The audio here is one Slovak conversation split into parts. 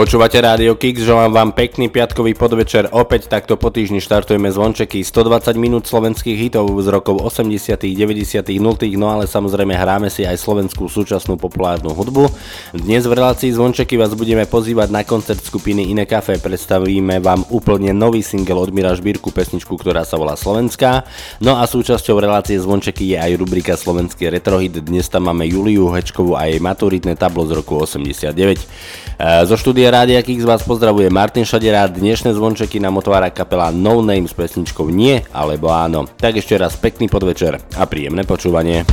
Počúvate Rádio Kix, želám vám pekný piatkový podvečer. Opäť takto po týždni štartujeme zvončeky 120 minút slovenských hitov z rokov 80., 90., 0., no ale samozrejme hráme si aj slovenskú súčasnú populárnu hudbu. Dnes v relácii zvončeky vás budeme pozývať na koncert skupiny Iné Café. Predstavíme vám úplne nový single od Mira Žbírku, pesničku, ktorá sa volá Slovenská. No a súčasťou relácie zvončeky je aj rubrika Slovenský retrohit. Dnes tam máme Juliu Hečkovú a jej maturitné tablo z roku 89. E, Zo štúdia Rádia Kix vás pozdravuje Martin Šadera. Dnešné zvončeky nám otvára kapela No Name s pesničkou Nie alebo Áno. Tak ešte raz pekný podvečer a príjemné počúvanie.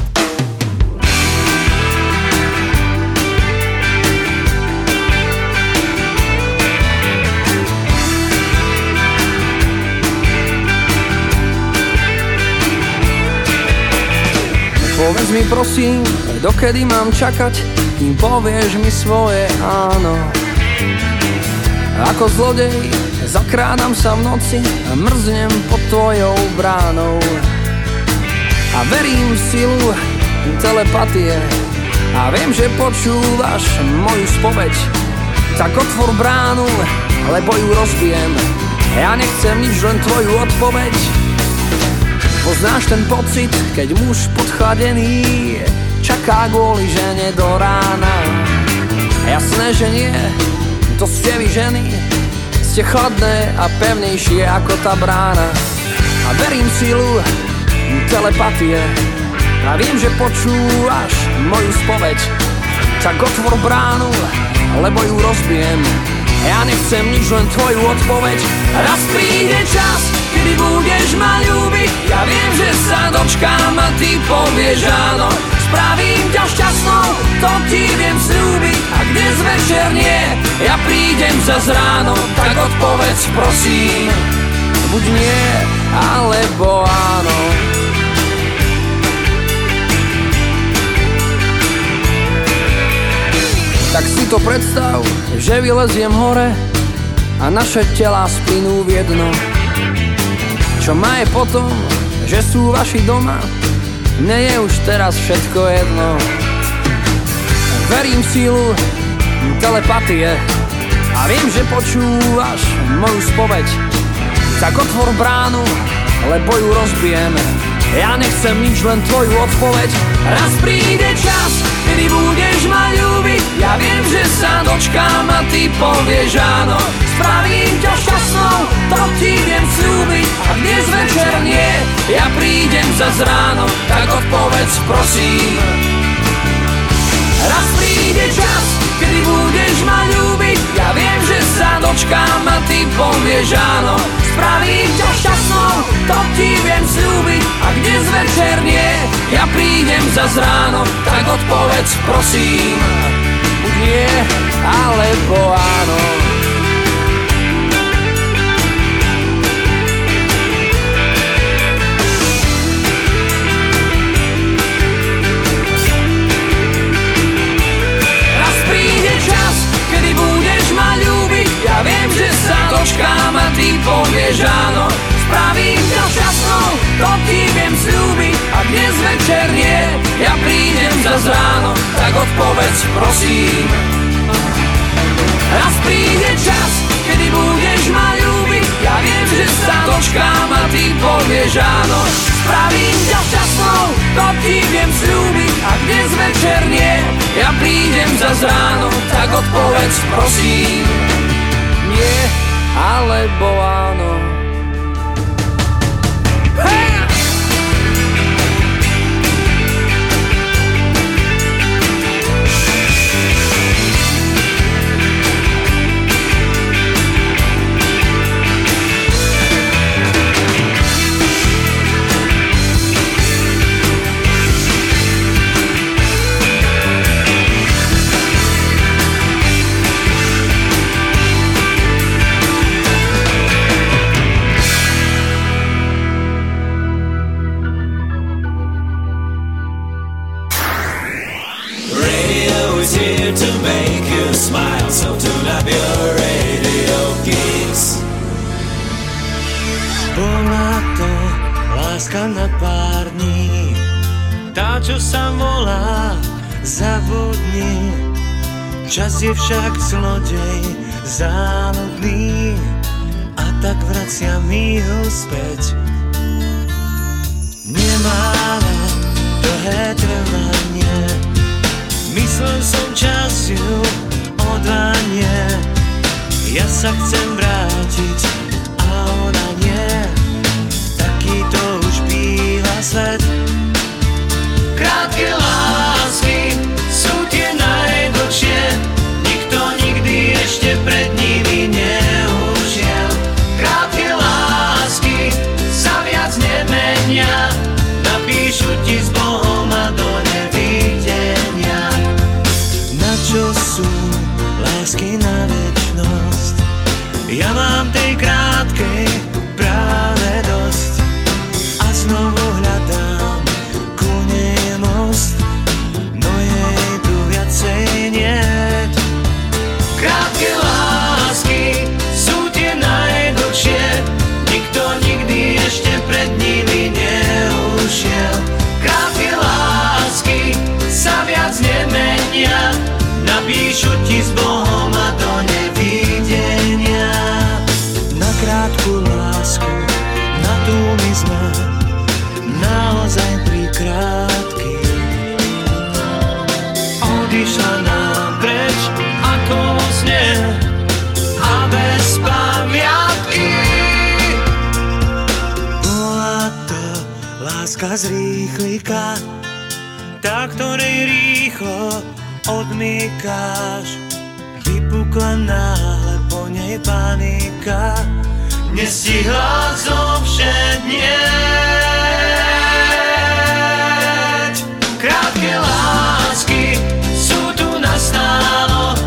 Povedz mi prosím, dokedy mám čakať, kým povieš mi svoje áno. Ako zlodej zakrádam sa v noci a mrznem pod tvojou bránou. A verím v silu telepatie a viem, že počúvaš moju spoveď. Tak otvor bránu, lebo ju rozbijem. Ja nechcem nič, len tvoju odpoveď. Poznáš ten pocit, keď muž podchladený čaká kvôli žene do rána. Jasné, že nie, to ste vy ženy, ste chladné a pevnejšie ako tá brána. A verím silu telepatie a viem, že počúvaš moju spoveď. Tak otvor bránu, lebo ju rozbijem. Ja nechcem nič, len tvoju odpoveď. Raz príde čas, kedy budeš ma ľúbiť. Ja viem, že sa dočkám a ty povieš áno. Spravím ťa šťastnou, to ti viem slúbiť. A dnes večer nie, ja prídem za ráno. Tak odpovedz prosím, buď nie, alebo áno. Tak si to predstav, že vyleziem hore a naše telá splynú v jedno. Čo má je potom, že sú vaši doma, mne je už teraz všetko jedno. Verím sílu telepatie a viem, že počúvaš moju spoveď. Tak otvor bránu, lebo ju rozbijeme. Ja nechcem nič, len tvoju odpoveď. Raz príde čas, kedy budeš dočkám a ty povieš áno. Spravím ťa šťastnou, to ti viem slúbiť. A dnes večer nie, ja prídem za ráno. Tak odpovedz prosím. Raz príde čas, kedy budeš ma ľúbiť Ja viem, že sa dočkám a ty povieš áno Spravím ťa šťastnou, to ti viem slúbiť A dnes večer nie, ja prídem za ráno Tak odpovedz prosím nie, alebo áno. Raz príde čas, kedy budeš ma ľúbiť. Ja viem, že sa dočkám a ty povieš áno. Spravím ťa šťastnou, to ti viem slúbiť. A dnes večer nie, ja prídem za ráno. Tak odpovedz prosím príde čas, kedy budeš ma ľúbiť Ja viem, že sa dočkám a ty povieš áno. Spravím ťa šťastnou, to ti viem slúbiť. A dnes večer nie, ja prídem za ráno. Tak odpovedz prosím, nie alebo áno. nezabudni Čas je však zlodej záludný A tak vracia mi ho späť. Nemáme dlhé trvanie. Myslel som čas ju odvanie. Ja sa chcem vrátiť a ona nie. Taký to už býva svet. Láska z rýchlika, tá, ktorej rýchlo odmýkáš. Vypukla náhle po nej panika, nestihla zo všednieť. Krátke lásky sú tu nastálo,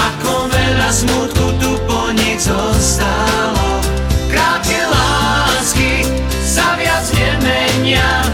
ako veľa smutku tu po nich zostalo. yeah.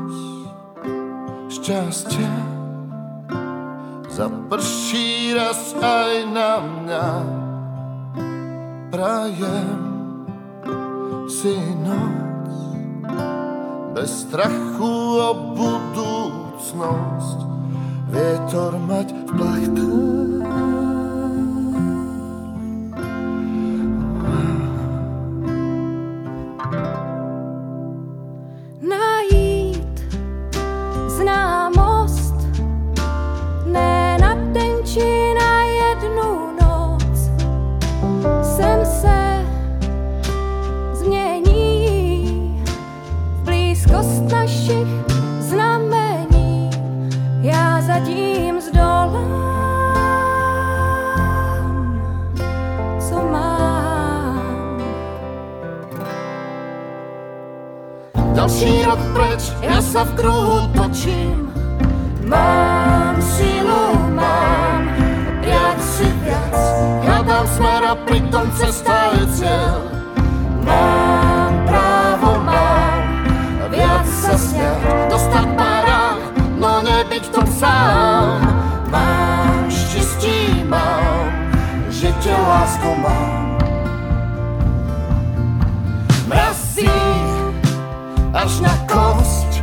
šťastia zaprší raz aj na mňa. Prajem si noc bez strachu o budúcnosť, vietor mať v plachtách. Ďalší rok preč, ja sa v kruhu točím. Mám silu, mám viac si viac. Hľadám smer a pritom cesta je cieľ. Mám právo, mám viac sa sňať Dostať pár no nebyť v tom sám. Mám štěstí, mám, že tě lásko mám. Mrazí až na kost.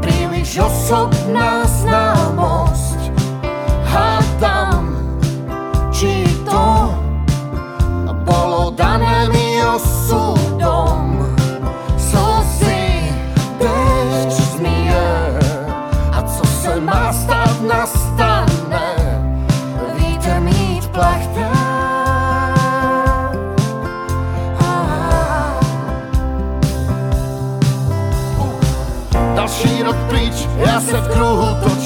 Príliš osobná známosť Hádam, či to bolo dané mi osudom ja sa v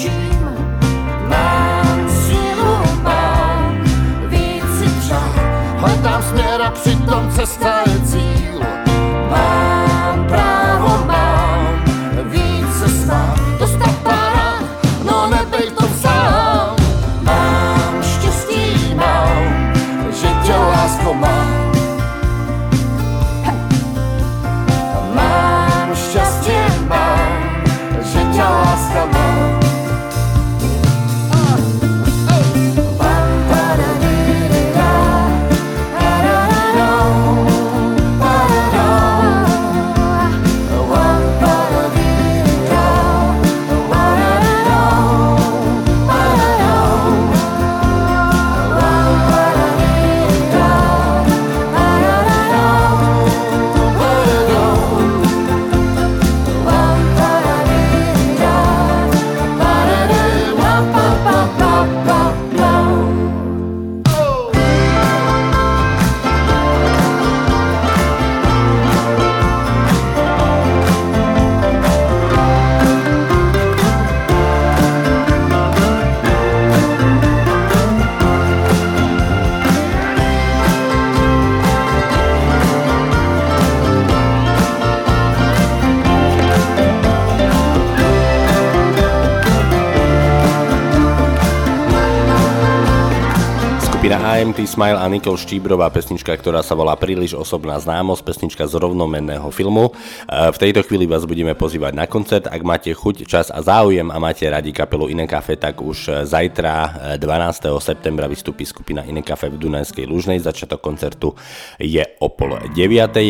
Smile a Nikol Štíbrová, pesnička, ktorá sa volá Príliš osobná známosť, pesnička z rovnomenného filmu. E, V tejto chvíli vás budeme pozývať na koncert. Ak máte chuť, čas a záujem a máte radi kapelu Iné Cafe, tak už e, zajtra e, 12. septembra vystúpi skupina Iné Cafe v Dunajskej Lužnej. Začiatok koncertu je o pol 9.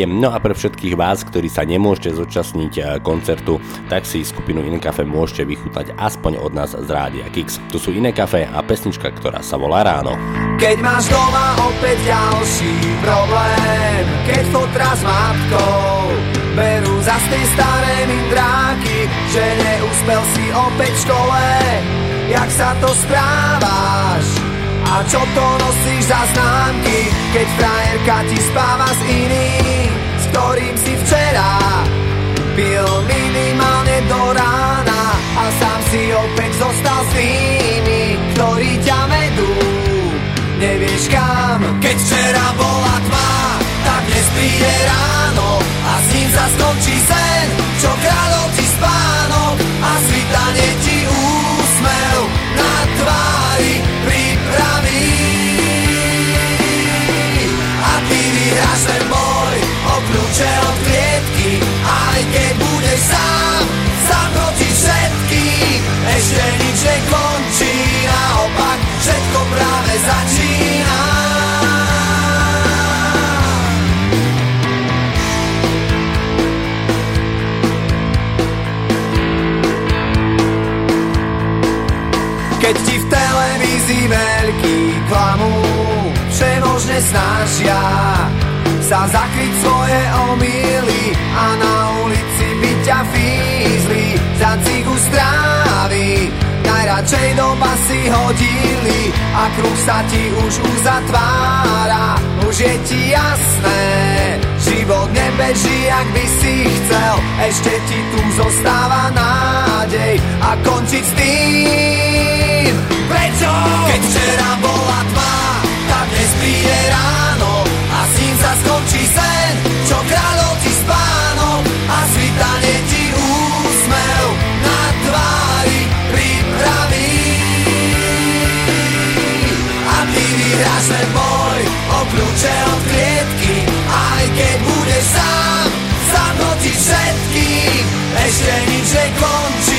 No a pre všetkých vás, ktorí sa nemôžete zúčastniť e, koncertu, tak si skupinu Iné Cafe môžete vychutnať aspoň od nás z Rádia Kix. Tu sú Iné Cafe a pesnička, ktorá sa volá Ráno. Keď máš doma opäť ďalší problém Keď fotra s matkou Berú za tej staré mindráky Že neúspel si opäť v škole Jak sa to správaš? A čo to nosíš za známky Keď frajerka ti spáva s iným S ktorým si včera Pil minimálne do rána A sám si opäť zostal s tými Ktorí ťa vedú nevieš kam. Keď včera bola tma, tak dnes príde ráno A s ním sa skončí sen, čo kráľov ti spánok A svitanie ti úsmev na tvári pripraví. A ty vyhráš ten boj o od klietky Aj keď budeš sám, sám proti všetkým Ešte nič nekončí, Všemožne snažia sa zakryť svoje omily A na ulici by ťa fízli. Za cigu strávy Najradšej do basy hodili. A kruh sa ti už uzatvára Už je ti jasné. Život nebeží, jak by si chcel Ešte ti tu zostáva nádej. A končiť s tým. Prečo? Keď strange they come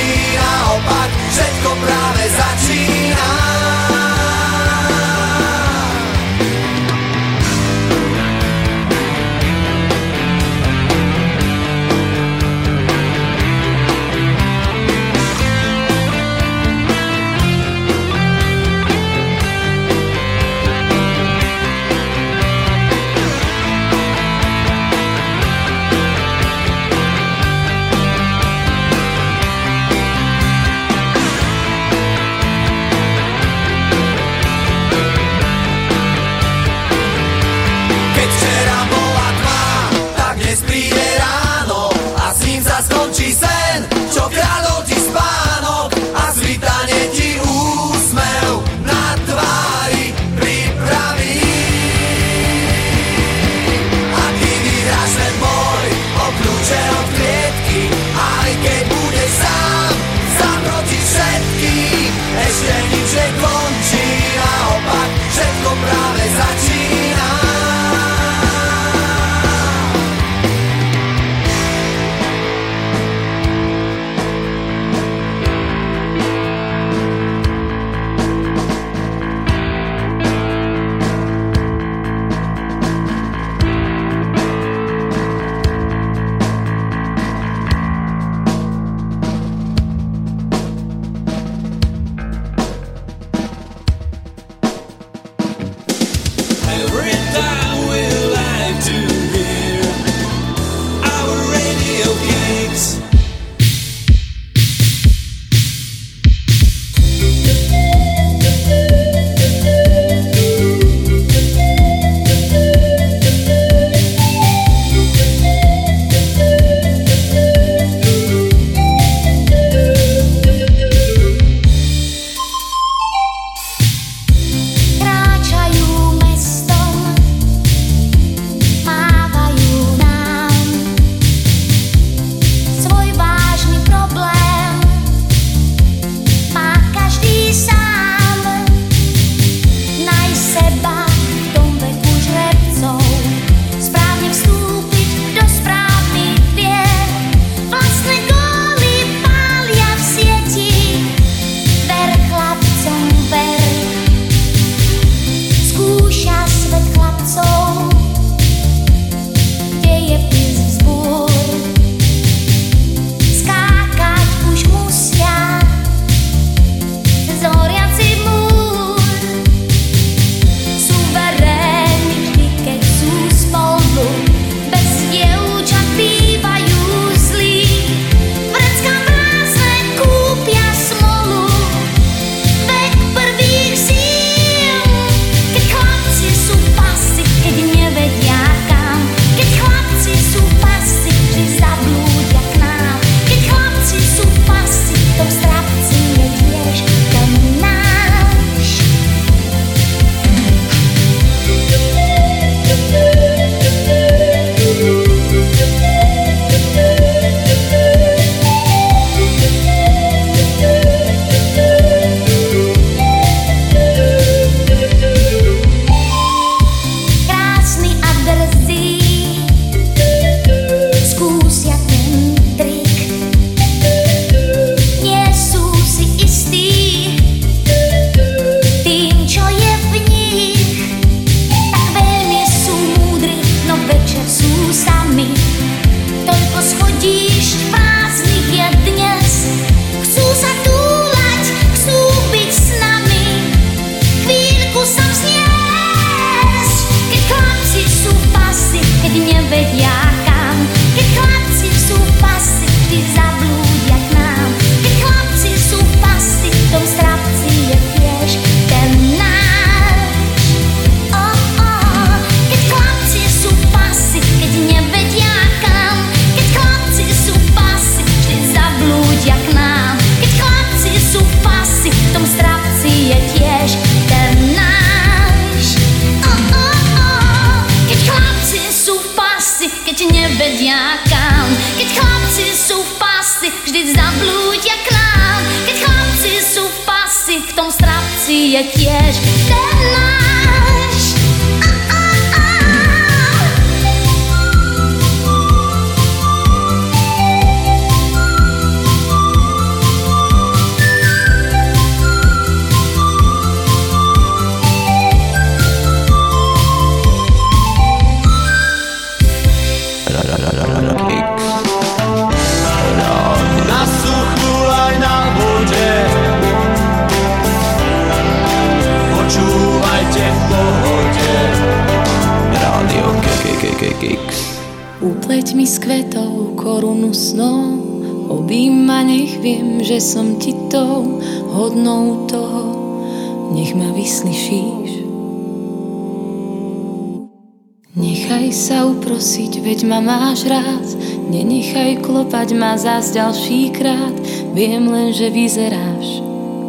zás ďalší krát, viem len, že vyzeráš,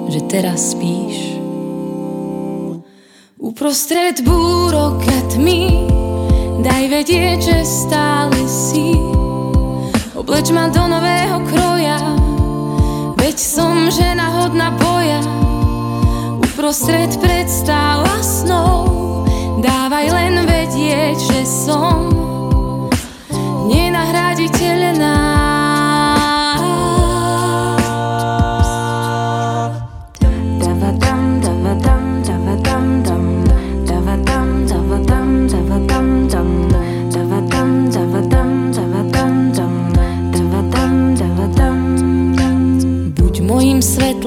že teraz spíš. Uprostred búrok a tmy Daj vedieť, že stále si. Obleč ma do nového kroja Veď som žena hodná boja. Uprostred predstav a snov Dávaj len vedieť, že som. Nenahraditeľná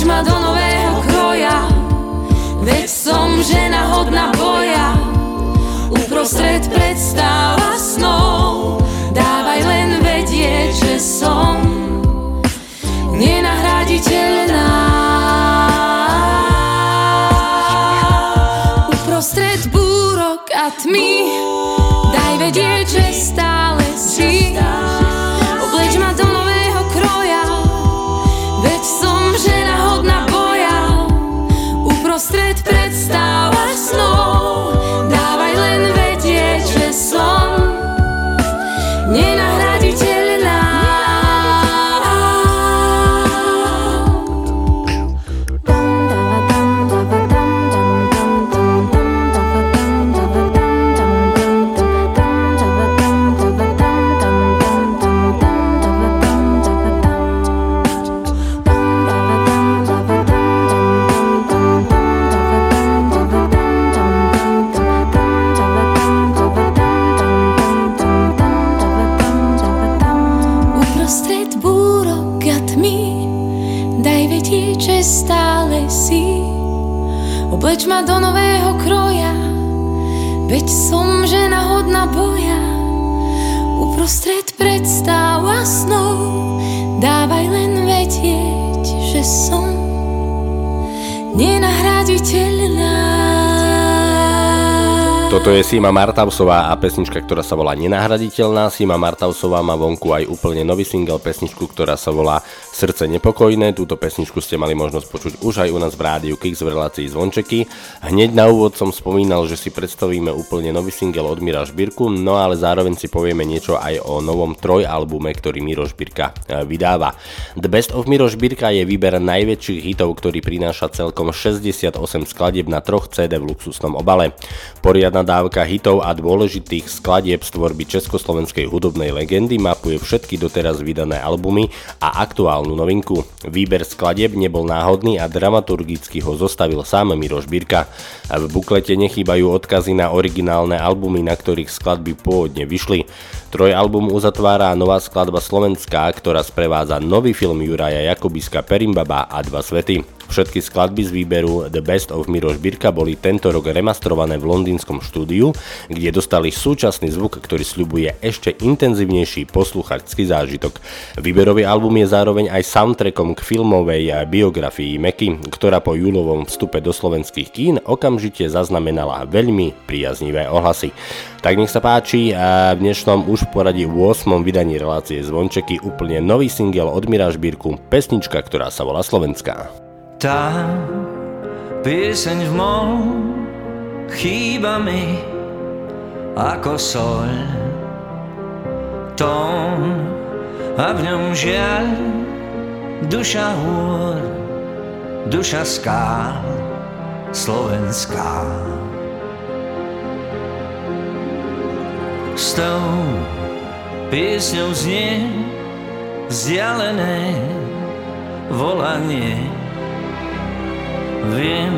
Obleč ma do Toto je Sima Martausová a pesnička, ktorá sa volá Nenahraditeľná. Sima Martausová má vonku aj úplne nový single, pesničku, ktorá sa volá Srdce nepokojné. Túto pesničku ste mali možnosť počuť už aj u nás v rádiu Kix v relácii Zvončeky. Hneď na úvod som spomínal, že si predstavíme úplne nový single od Mira Šbírku, no ale zároveň si povieme niečo aj o novom trojalbume, ktorý Miro Šbírka e, vydáva. The Best of Miro Šbírka je výber najväčších hitov, ktorý prináša celkom 68 skladieb na troch CD v luxusnom obale. Poriadna dávka hitov a dôležitých skladieb z tvorby československej hudobnej legendy mapuje všetky doteraz vydané albumy a aktuálnu novinku. Výber skladieb nebol náhodný a dramaturgicky ho zostavil sám Miroš Birka. V buklete nechýbajú odkazy na originálne albumy, na ktorých skladby pôvodne vyšli. Trojalbum uzatvára nová skladba Slovenská, ktorá sprevádza nový film Juraja Jakubiska Perimbaba a Dva svety. Všetky skladby z výberu The Best of Miroš Birka boli tento rok remastrované v londýnskom štúdiu, kde dostali súčasný zvuk, ktorý sľubuje ešte intenzívnejší posluchačský zážitok. Výberový album je zároveň aj soundtrackom k filmovej biografii Meky, ktorá po júlovom vstupe do slovenských kín okamžite zaznamenala veľmi priaznivé ohlasy. Tak nech sa páči, a v dnešnom už v poradí 8. vydaní relácie Zvončeky úplne nový single od Mira Šbírku, pesnička, ktorá sa volá Slovenská. Tá pieseň v mou chýba mi ako sol. Tón a v ňom žiaľ duša hôr, duša skál slovenská. S tou piesňou znie vzdialené volanie. Viem,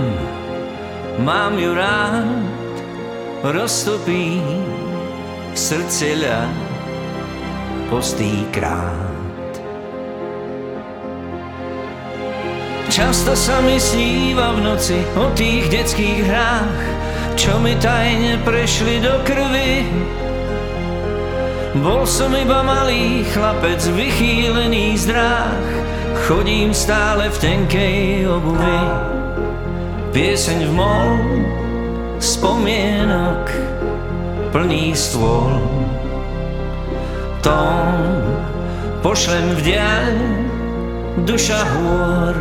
mám ju rád, roztopí srdce ľad postýkrát. Často sa mi sníva v noci o tých detských hrách, čo mi tajne prešli do krvi. Bol som iba malý chlapec, vychýlený z dráh, chodím stále v tenkej obuvi. Pieseň v mol, spomienok, plný stôl. Tón pošlem v diaľ, duša hôr,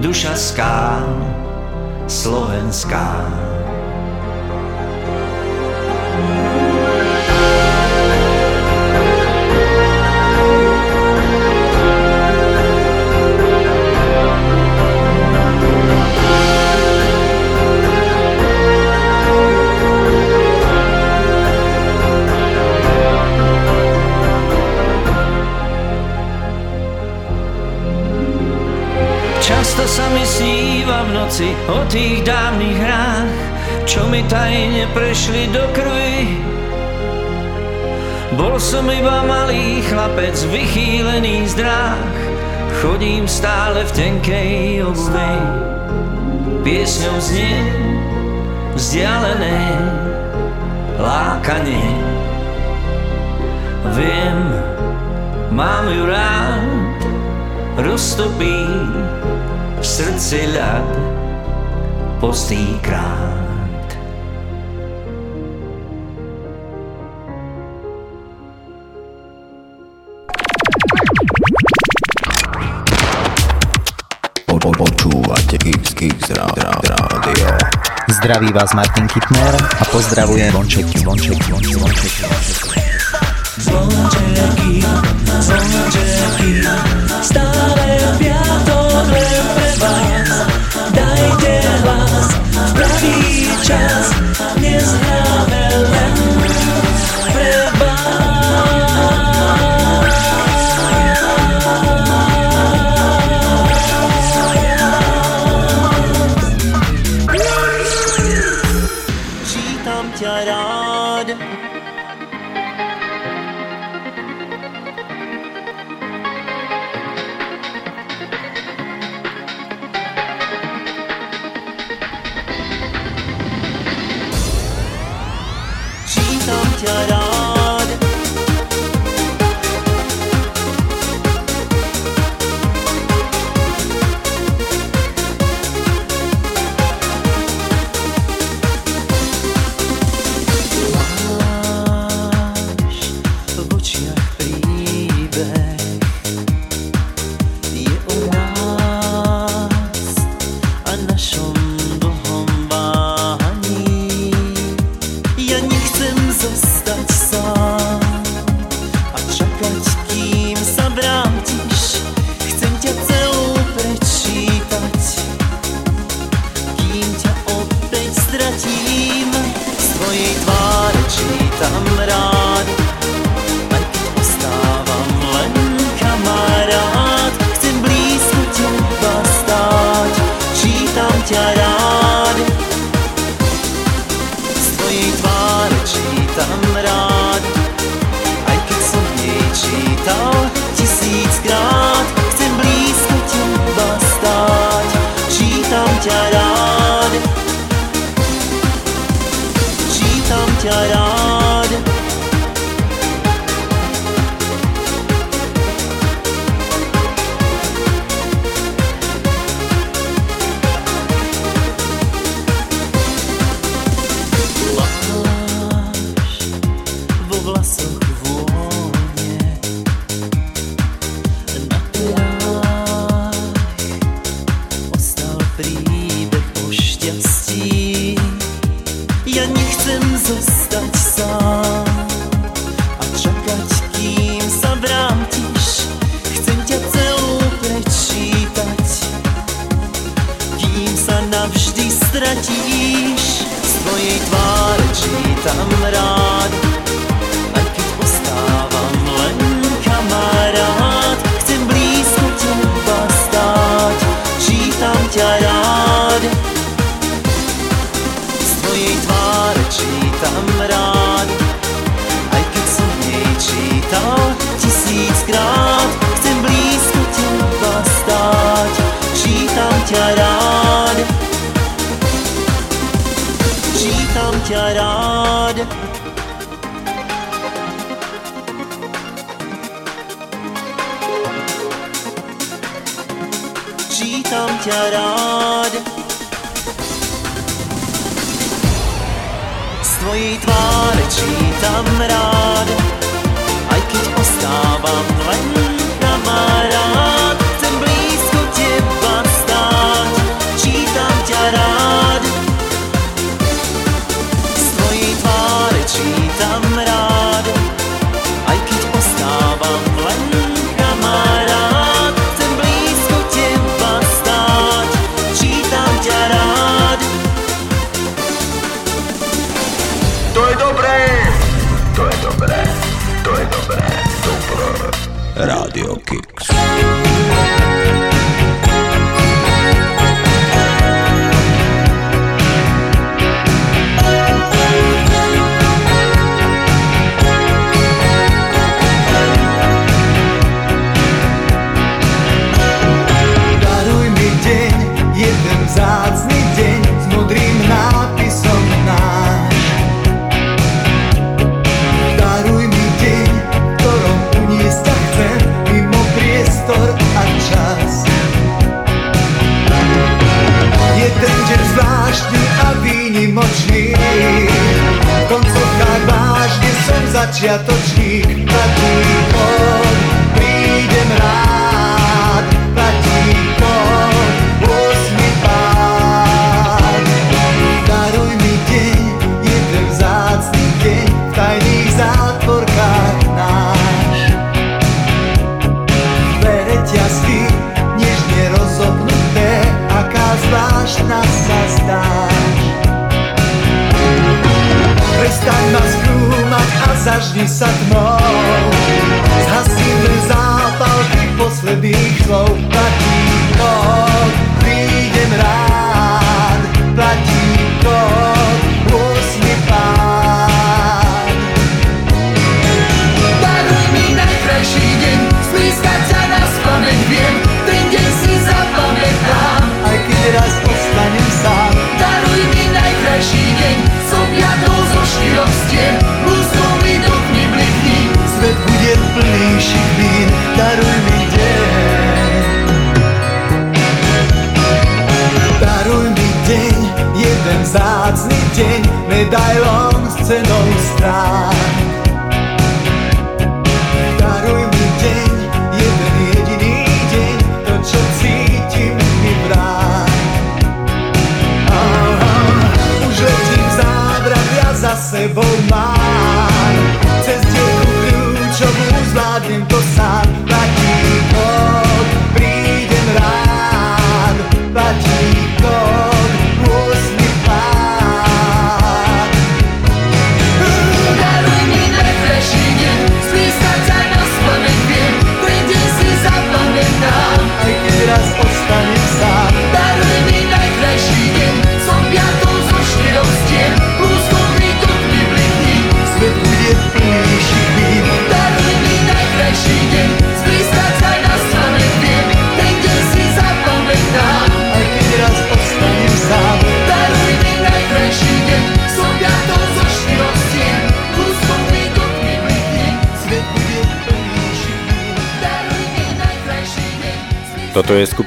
duša skál, slovenská. Často sa mi sníva v noci o tých dávnych hrách, čo mi tajne prešli do krvi. Bol som iba malý chlapec, vychýlený z dráh, chodím stále v tenkej obuvi. Piesňou znie vzdialené lákanie. Viem, mám ju rád, roztopí v srdci ľad postýkrát. Po, po, počúvate Kix Kix Rádio. Zdraví vás Martin Kittner a pozdravuje Vončeky, Vončeky, Vončeky, Vončeky. Zvončeky, zvončeky, stále v pravý čas, dnes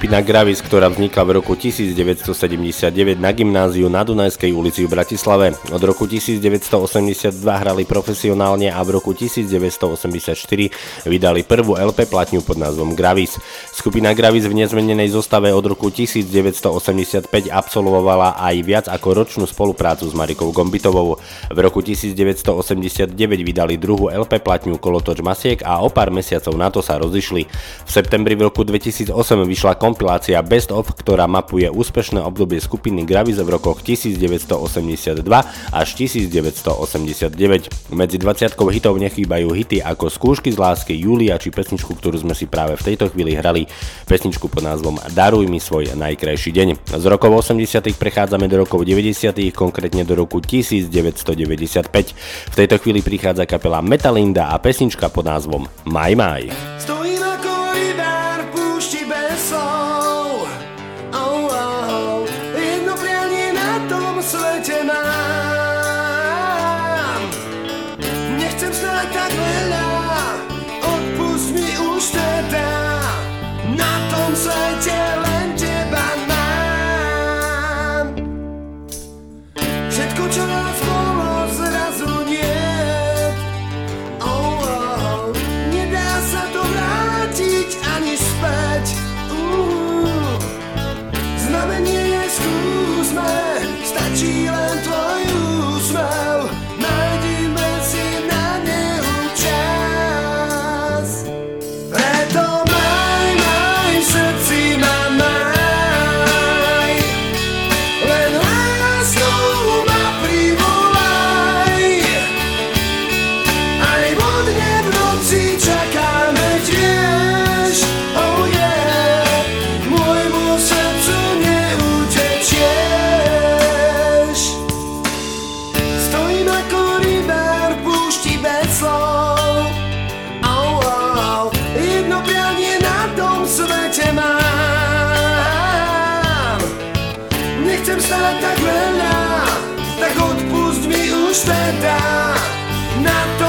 skupina Gravis, ktorá vznikla v roku 1979 na gymnáziu na Dunajskej ulici v Bratislave. Od roku 1982 hrali profesionálne a v roku 1984 vydali prvú LP platňu pod názvom Gravis. Skupina Gravis v nezmenenej zostave od roku 1985 absolvovala aj viac ako ročnú spoluprácu s Marikou Gombitovou. V roku 1989 vydali druhú LP platňu Kolotoč Masiek a o pár mesiacov na to sa rozišli. V septembri v roku 2008 vyšla konferencia kompilácia Best of, ktorá mapuje úspešné obdobie skupiny Gravize v rokoch 1982 až 1989. Medzi 20 hitov nechýbajú hity ako Skúšky z lásky, Julia či pesničku, ktorú sme si práve v tejto chvíli hrali, pesničku pod názvom Daruj mi svoj najkrajší deň. Z rokov 80 prechádzame do rokov 90 konkrétne do roku 1995. V tejto chvíli prichádza kapela Metalinda a pesnička pod názvom My My. Stojím ako veľa, tak odpust mi už teda. Na tom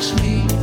touch me.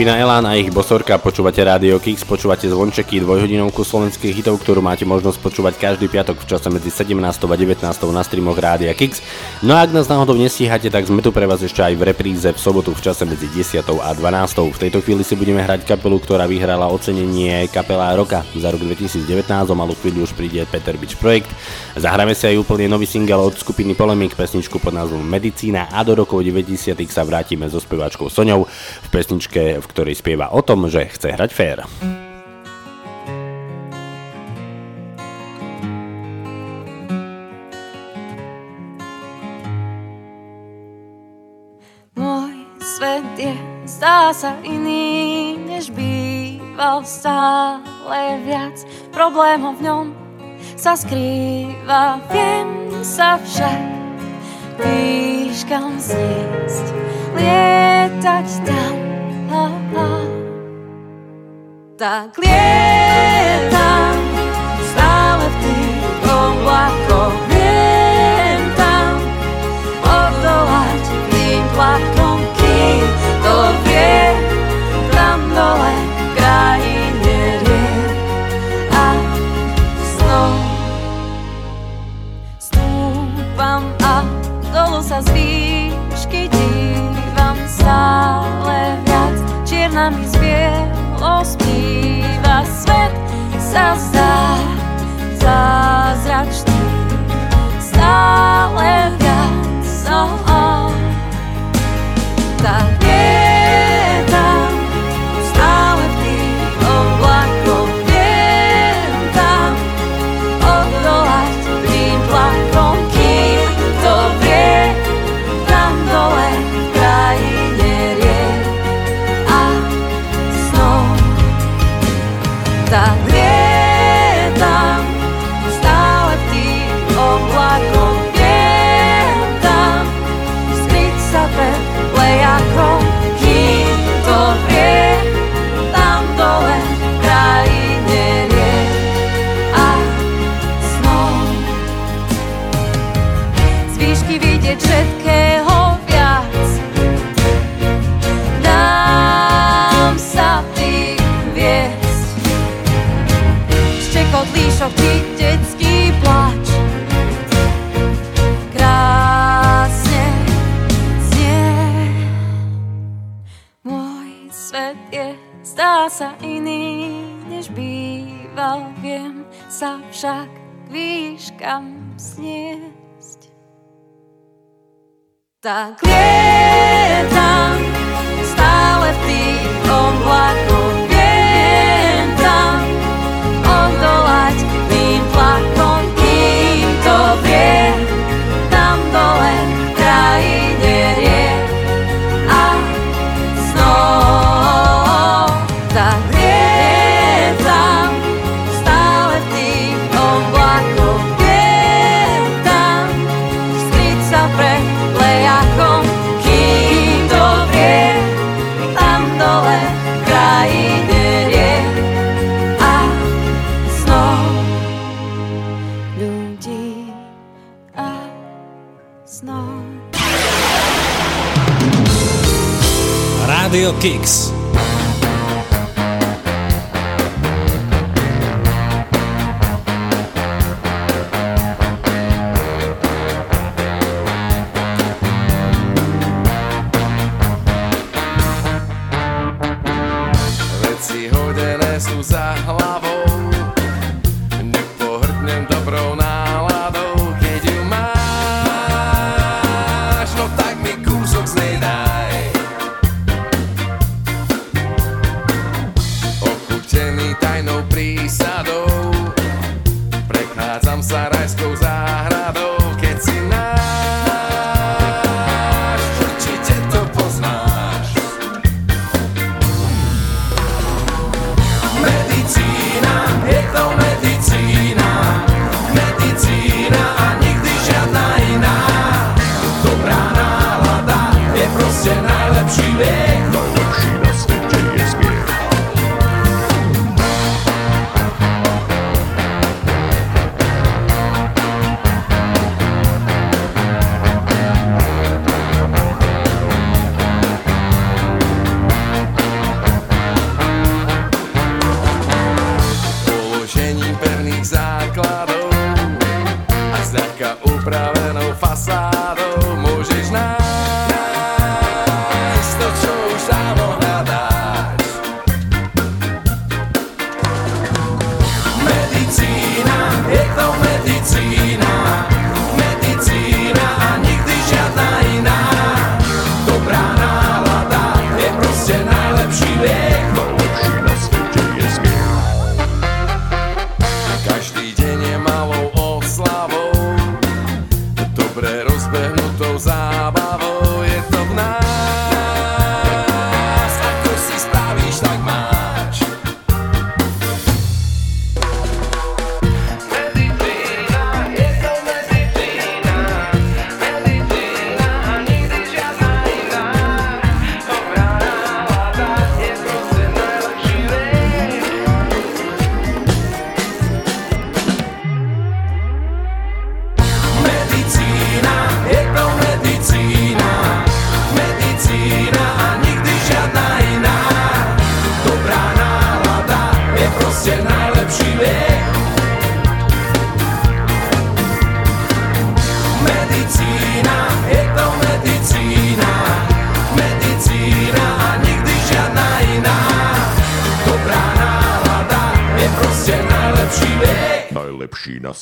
Skupina Elan a ich bosorka, počúvate Radio Kix, počúvate zvončeky, dvojhodinovku slovenských hitov, ktorú máte možnosť počúvať každý piatok v čase medzi 17. a 19. na streamoch Rádia Kix. No a ak nás náhodou nestíhate, tak sme tu pre vás ešte aj v repríze v sobotu v čase medzi 10. a 12. V tejto chvíli si budeme hrať kapelu, ktorá vyhrala ocenenie kapela roka za rok 2019, o malú chvíľu už príde Peter Beach Projekt. Zahráme si aj úplne nový single od skupiny Polemik, pesničku pod názvom Medicína a do rokov 90. sa vrátime so speváčkou Soňou v pesničke, v ktorej spieva o tom, že chce hrať fér. Môj zdá sa iný, než býval stále viac. Problémov v ňom sa skrýva, viem sa však výškam zniesť, lietať tam. Ha, ha. Tak lietam zázračný. Stále viac, oh, oh. Tak lietam stále v tam odolať tým tlakom, kým tam dole v a snov. Tak Rádio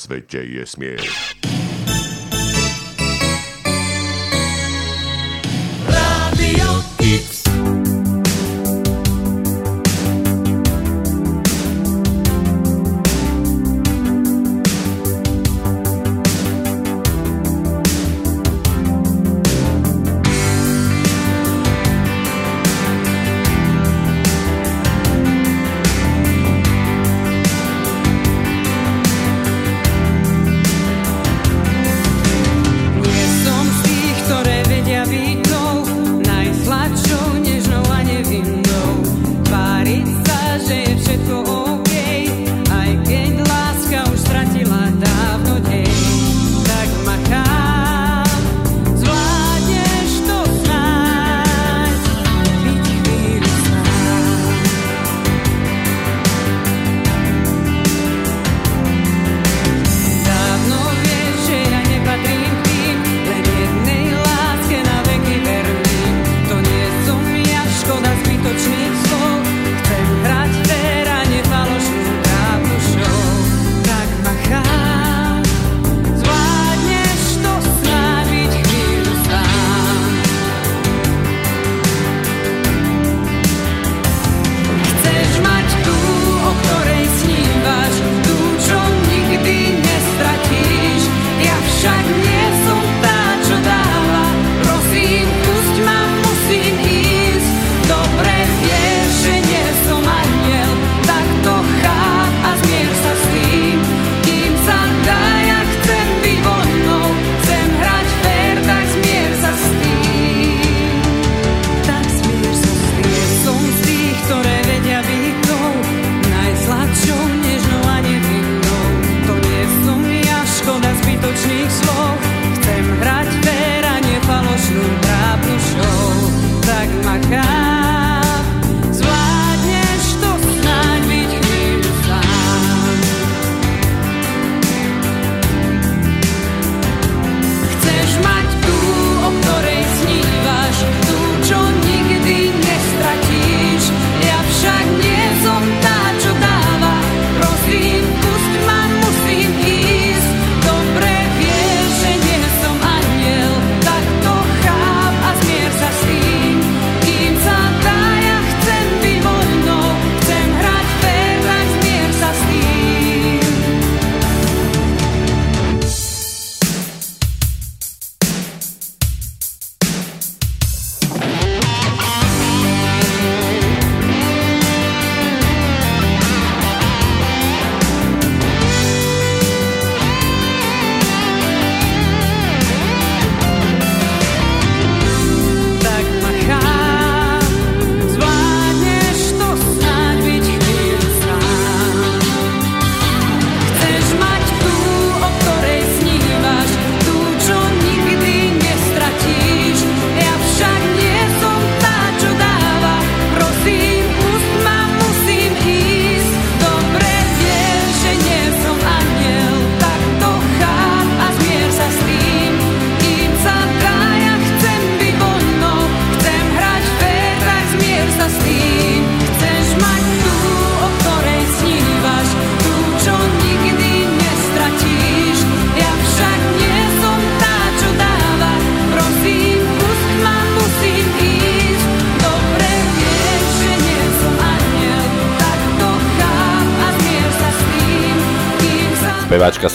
sveķējies mie.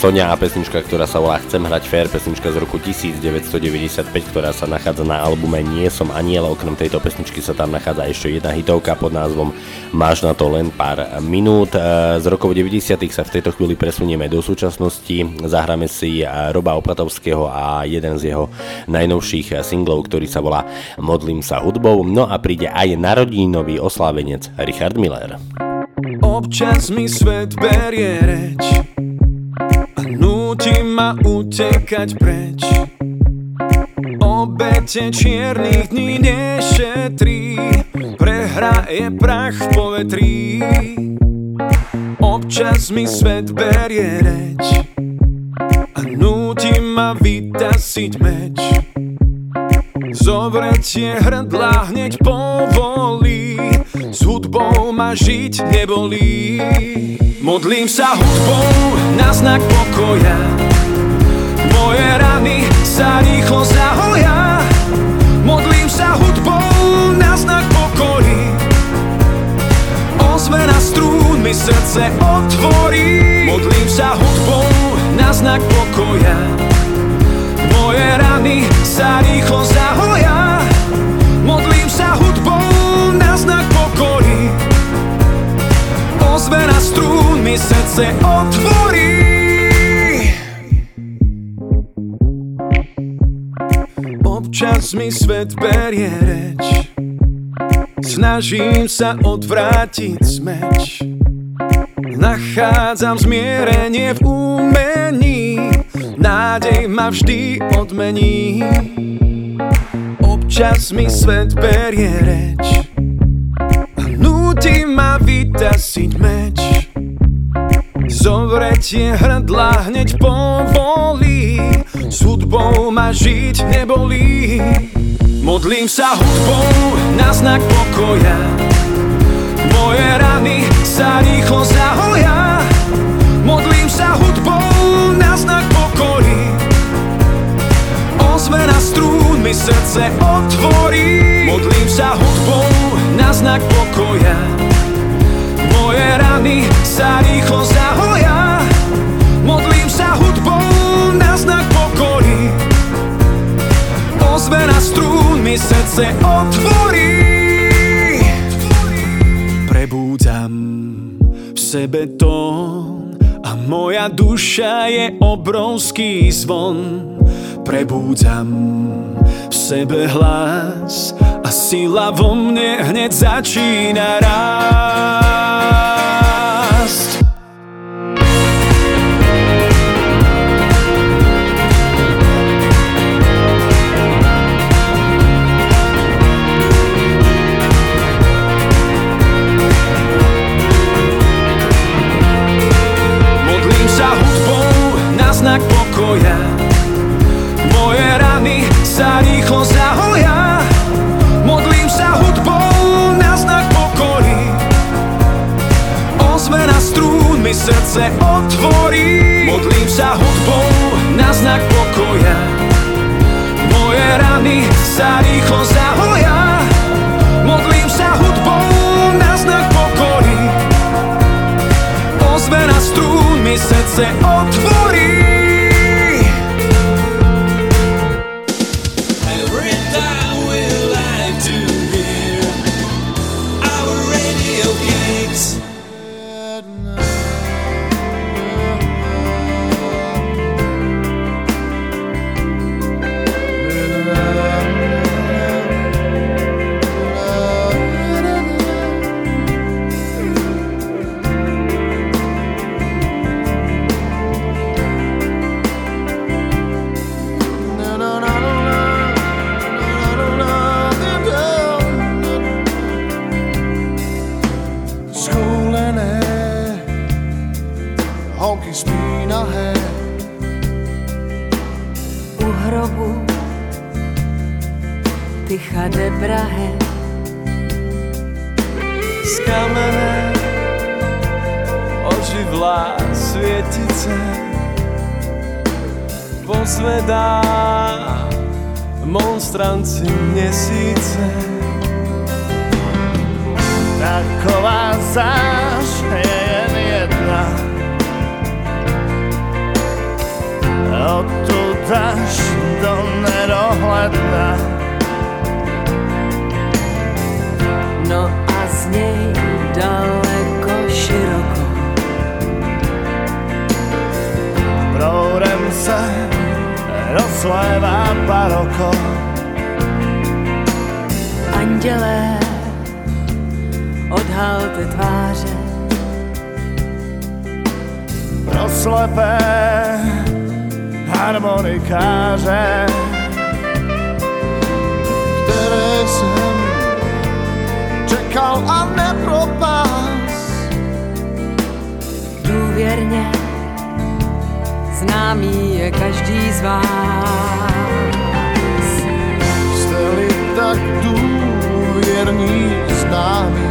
Sonia a pesnička, ktorá sa volá Chcem hrať fair, pesnička z roku 1995, ktorá sa nachádza na albume Nie som aniel, okrem tejto pesničky sa tam nachádza ešte jedna hitovka pod názvom Máš na to len pár minút. E, z rokov 90. sa v tejto chvíli presunieme do súčasnosti, zahráme si e, Roba Opatovského a jeden z jeho najnovších e, singlov, ktorý sa volá Modlím sa hudbou, no a príde aj narodínový oslávenec Richard Miller. Občas mi svet berie reč Nutí ma utekať preč? Obete čiernych dní nešetrí Prehra je prach v povetrí. Občas mi svet berie reč A nutí ma vytasiť meč. Zovretie hrdla hneď povolí S hudbou ma žiť nebolí. Modlím sa hudbou na znak pokoja. Moje rany sa rýchlo zahoja Modlím sa hudbou na znak pokory Ozvena strún mi srdce otvorí. Modlím sa hudbou na znak pokoja. Moje rany sa rýchlo zahoja Modlím sa hudbou Ozvena strún mi srdce otvorí. Občas mi svet berie reč. Snažím sa odvrátiť smeč. Nachádzam zmierenie v umení. Nádej ma vždy odmení. Občas mi svet berie reč. Núti ma vytasiť meč. Zovretie hrdla hneď povolí. S hudbou ma žiť nebolí. Modlím sa hudbou na znak pokoja. Moje rany sa rýchlo zahoja Modlím sa hudbou na znak pokory Ozvena strún mi srdce otvorí. Modlím sa hudbou na znak pokoja Moje rany sa rýchlo zahoja. Modlím sa hudbou na znak pokory. Ozvena strún mi srdce otvorí. Prebúdzam v sebe tón A moja duša je obrovský zvon. Prebúdzam v sebe hlas A sila vo mne hneď začína rásť srdce otvorí. Modlím sa hudbou na znak pokoja. Moje rany sa rýchlo zahoja. Modlím sa hudbou na znak pokory. Ozvena strún mi srdce otvorí Pozvedá monstranci měsíce Taková záž je jen jedna. Odtud až do nedohledna No a z nej daleko široko. Proudem se rozlévá baroko. Andělé Odhalte tváře. Pro slepé harmonikáře Které jsem čekal a nepropás. Důvěrně známý je každý z vás. Jste-li tak důvěrní známý,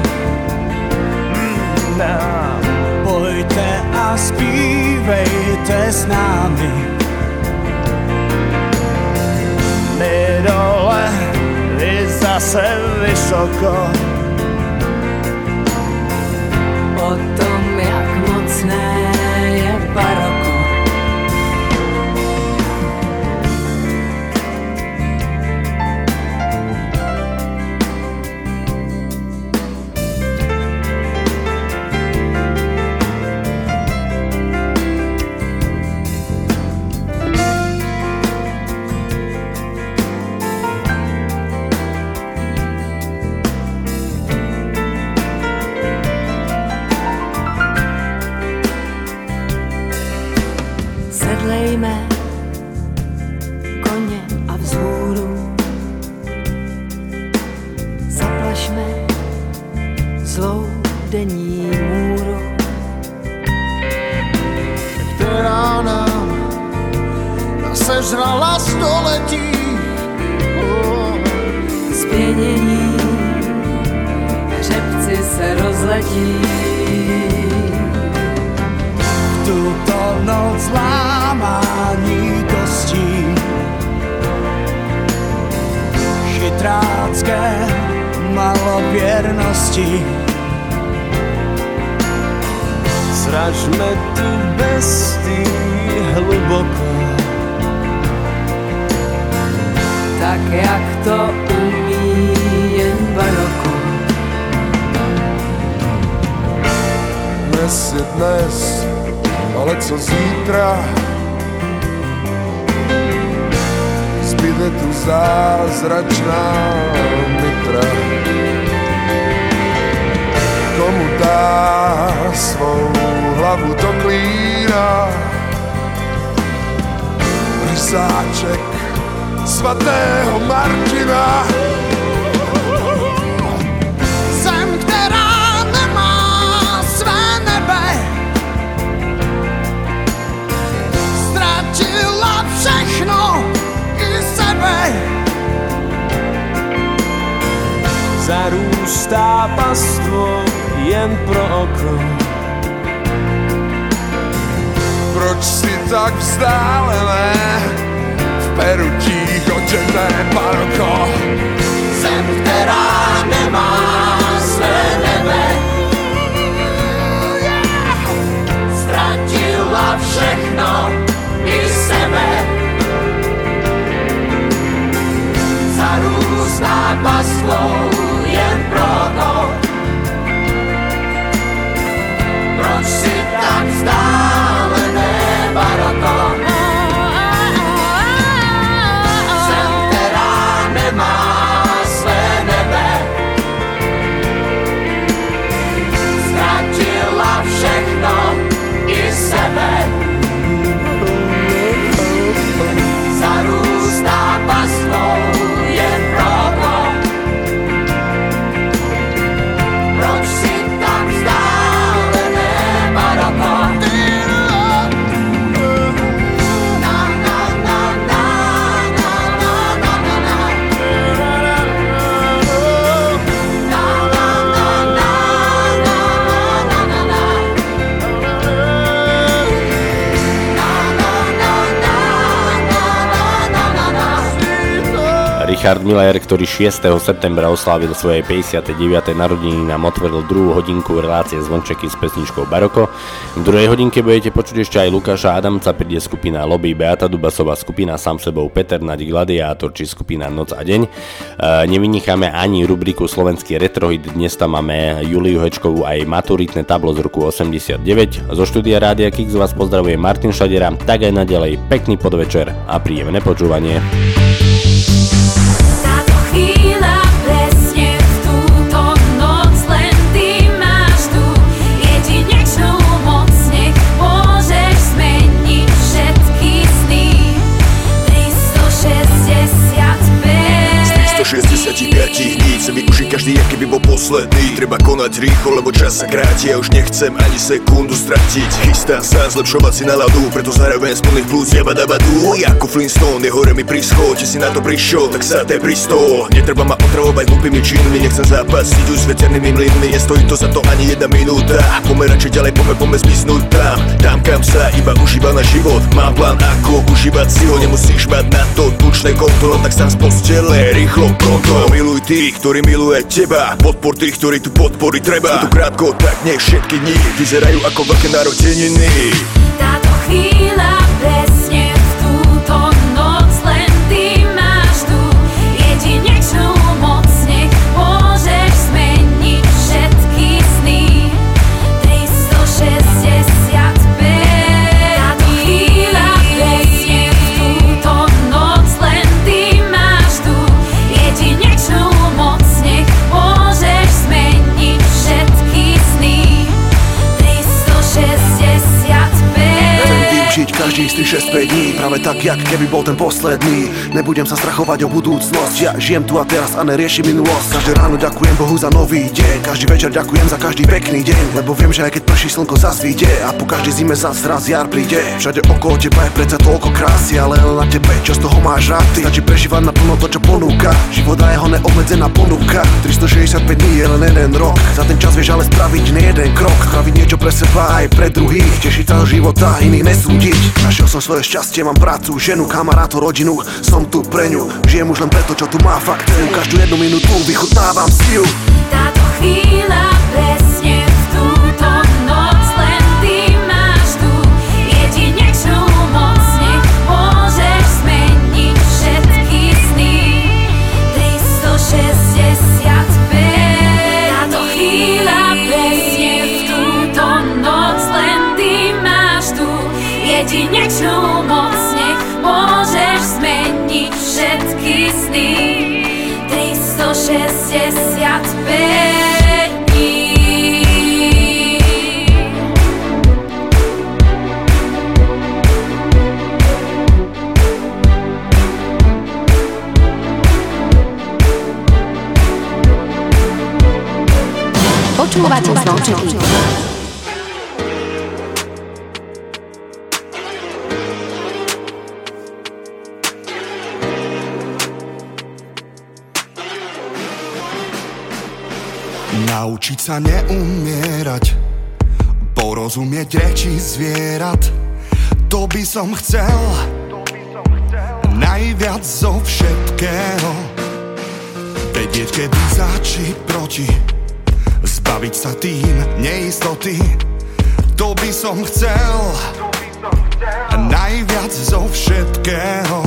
nám bojte a zpívejte s námi. My dole, vy zase vysoko. O tom, jak mocné ktorý 6. septembra oslávil svoje 59. narodiny nám otvoril druhú hodinku relácie zvončeky s pesničkou Baroko. V druhej hodinke budete počuť ešte aj Lukáša Adamca, príde skupina Lobby, Beata Dubasová, skupina Sám sebou, Peter Naď Gladiátor či skupina Noc a deň. E, nevynecháme ani rubriku Slovenský retrohit, dnes tam máme Juliu Hečkovú aj maturitné tablo z roku 89. Zo štúdia Rádia Kix vás pozdravuje Martin Šadera, tak aj naďalej pekný podvečer a príjemné počúvanie. verde, verde. Chce využiť každý, aký by bol posledný. Treba konať rýchlo, lebo čas sa kráti. Ja už nechcem ani sekundu stratiť. Chystám sa zlepšovať si náladu Preto zahrávam z plných plus jaba daba tu Ako Flintstone, je hore mi prischol či si na to prišiel, tak sa te pristol. Netreba ma otravovať hlupými činmi Nechcem zápasiť už s veternými mlynmi. Nestojí to za to ani jedna minúta. Pomerať ďalej, pome, pome zmiznúť tam. Tam, kam sa iba užíva na život. Mám plán, ako užívať si ho. Nemusíš mať na to tučné konto tak sám z postele, rýchlo pronto Miluj tých, ktorí miluje teba. Podpor tých, ktorí tu podpory treba. Sú tu krátko, tak nech všetky dni Vyzerajú ako veľké narodeniny. Táto chvíľa presne využiť každý z tých 6 dní Práve tak, jak keby bol ten posledný. Nebudem sa strachovať o budúcnosť Ja žijem tu a teraz a neriešim minulosť. Každé ráno ďakujem Bohu za nový deň Každý večer ďakujem za každý pekný deň Lebo viem, že aj keď prší slnko zasvíte A po každej zime zas raz jar príde. Všade okolo teba je predsa toľko krásy Ale len na tebe, čo z toho máš rád Ty. Stačí prežívať naplno to, čo ponúka Život a jeho neobmedzená ponuka. 365 dní je len jeden rok Za ten čas vieš ale spraviť nie jeden krok Spraviť niečo pre seba aj pre druhých Tešiť sa života, iných nesúdiť Našiel som svoje šťastie, mám prácu, ženu, kamarátov, rodinu. Som tu pre ňu, žijem už len preto, čo tu má fakt. Každú jednu minútu vychutnávam si ju Táto chvíľa presne Počúvate zvončeky. Naučiť sa neumierať Porozumieť reči zvierat To by som chcel. Najviac zo všetkého. Vedieť kedy za či proti Zbaviť sa tým neistoty To by som chcel. Najviac zo všetkého.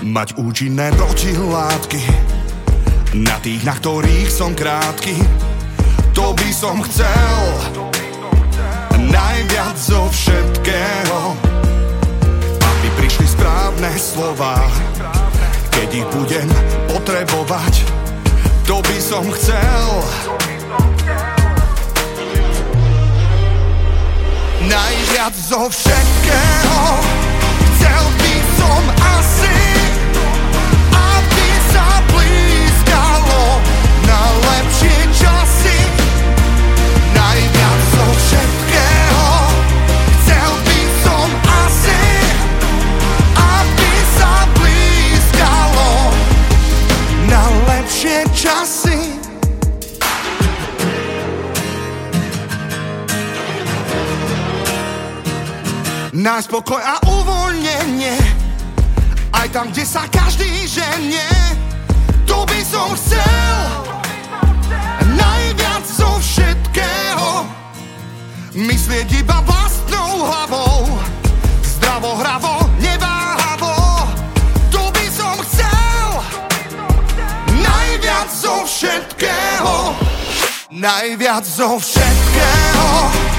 Mať účinné protilátky Na tých, na ktorých som krátky To by som chcel. Najviac zo všetkého správne slova Keď ich budem potrebovať To by som chcel Najviac zo všetkého Chcel by som asi aby sa blízkalo na lepšie časy. Nájsť pokoj a uvoľnenie. Aj tam, kde sa každý ženie To by som chcel Najviac zo všetkého. Myslieť iba vlastnou hlavou Zdravo, hravo, neváhavo. To by som chcel Najviac zo všetkého. Najviac zo všetkého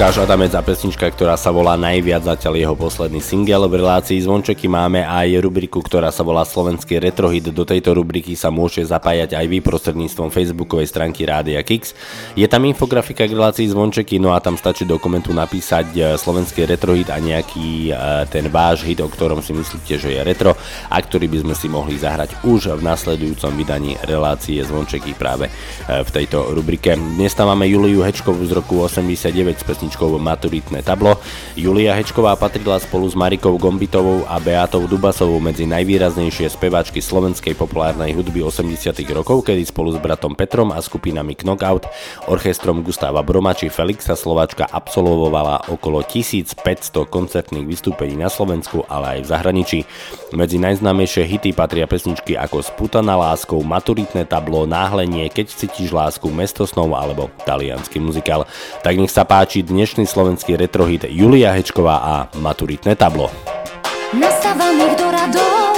Lukáš Adamec a pesnička, ktorá sa volá Najviac zatiaľ jeho posledný single. V relácii Zvončeky máme aj rubriku, ktorá sa volá Slovenský retrohit. Do tejto rubriky sa môžete zapájať aj vy prostredníctvom facebookovej stránky Rádia Kix. Je tam infografika k relácii Zvončeky, no a tam stačí do komentu napísať e, Slovenský retrohit a nejaký e, ten váš hit, o ktorom si myslíte, že je retro a ktorý by sme si mohli zahrať už v nasledujúcom vydaní relácie Zvončeky práve e, v tejto rubrike. Dnes tam máme Juliu Hečkovú z roku 89 pesničkou Maturitné tablo. Julia Hečková patrila spolu s Marikou Gombitovou a Beatou Dubasovou medzi najvýraznejšie speváčky slovenskej populárnej hudby 80 rokov, kedy spolu s bratom Petrom a skupinami Knockout, orchestrom Gustava Broma či Felixa Slováčka absolvovala okolo 1500 koncertných vystúpení na Slovensku, ale aj v zahraničí. Medzi najznámejšie hity patria pesničky ako Sputaná láskou, Maturitné tablo, Náhlenie, Keď cítiš lásku, Mestosnov alebo talianský muzikál. Tak nech sa páči dnešný slovenský retrohit Julia Hečková a Maturitné tablo. Nastávaných do radov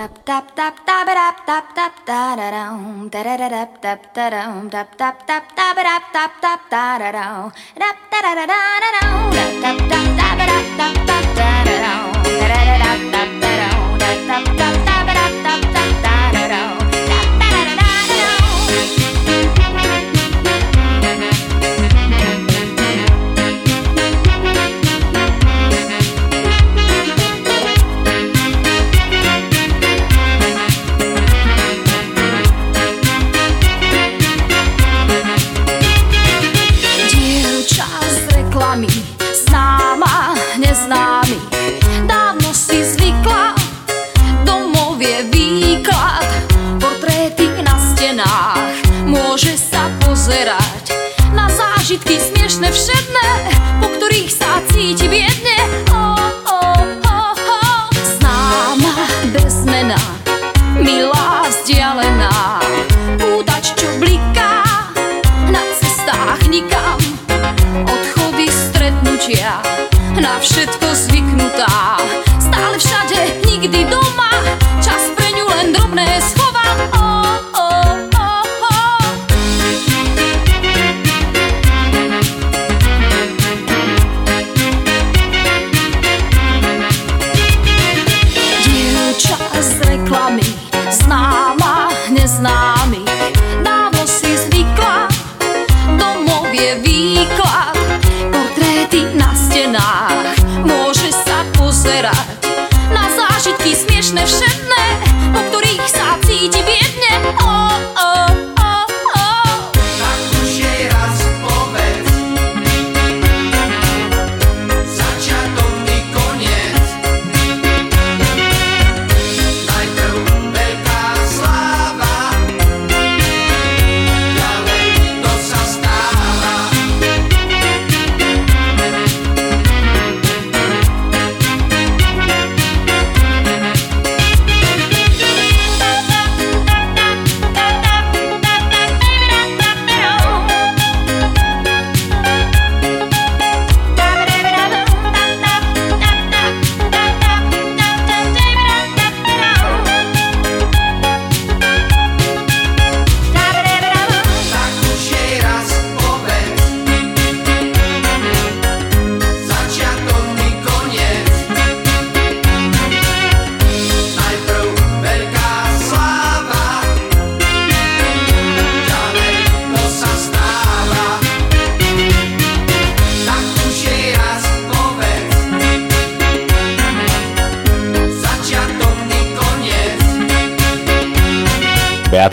Tap tap tap tap tap tap tap da da da um da da da da tap da da um tap tap tap tap tap tap tap da da da tap da da da da da da tap tap tap tap tap tap da da da nunca.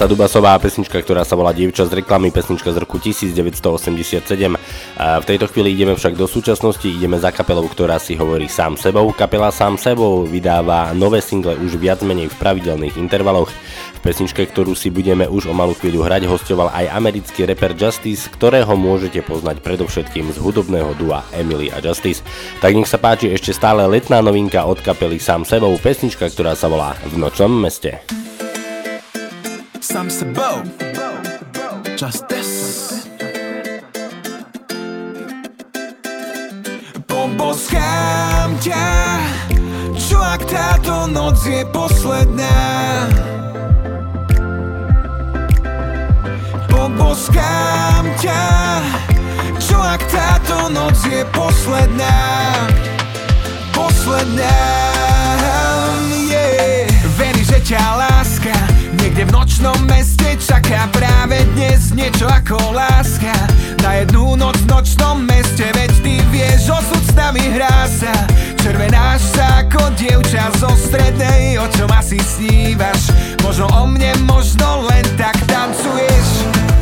Beata Dubasová, pesnička, ktorá sa volá Dievča z reklamy, pesnička z roku 1987. A v tejto chvíli ideme však do súčasnosti, ideme za kapelou, ktorá si hovorí sám sebou. Kapela sám sebou vydáva nové single už viac menej v pravidelných intervaloch. V pesničke, ktorú si budeme už o malú chvíľu hrať, hostoval aj americký reper Justice, ktorého môžete poznať predovšetkým z hudobného dua Emily a Justice. Tak nech sa páči ešte stále letná novinka od kapely sám sebou, pesnička, ktorá sa volá V nočnom meste. Sam sebou Justice Poboskám ťa Čo ak táto noc je posledná? Poboskám ťa Čo ak táto noc je posledná? Posledná yeah. Verí, že ťa v nočnom meste čaká práve dnes niečo ako láska. Na jednu noc v nočnom meste Veď ty vieš, osud s nami hrá sa. Červenáš sa ako dievča zo strednej O čom asi snívaš? Možno o mne, možno len tak tancuješ.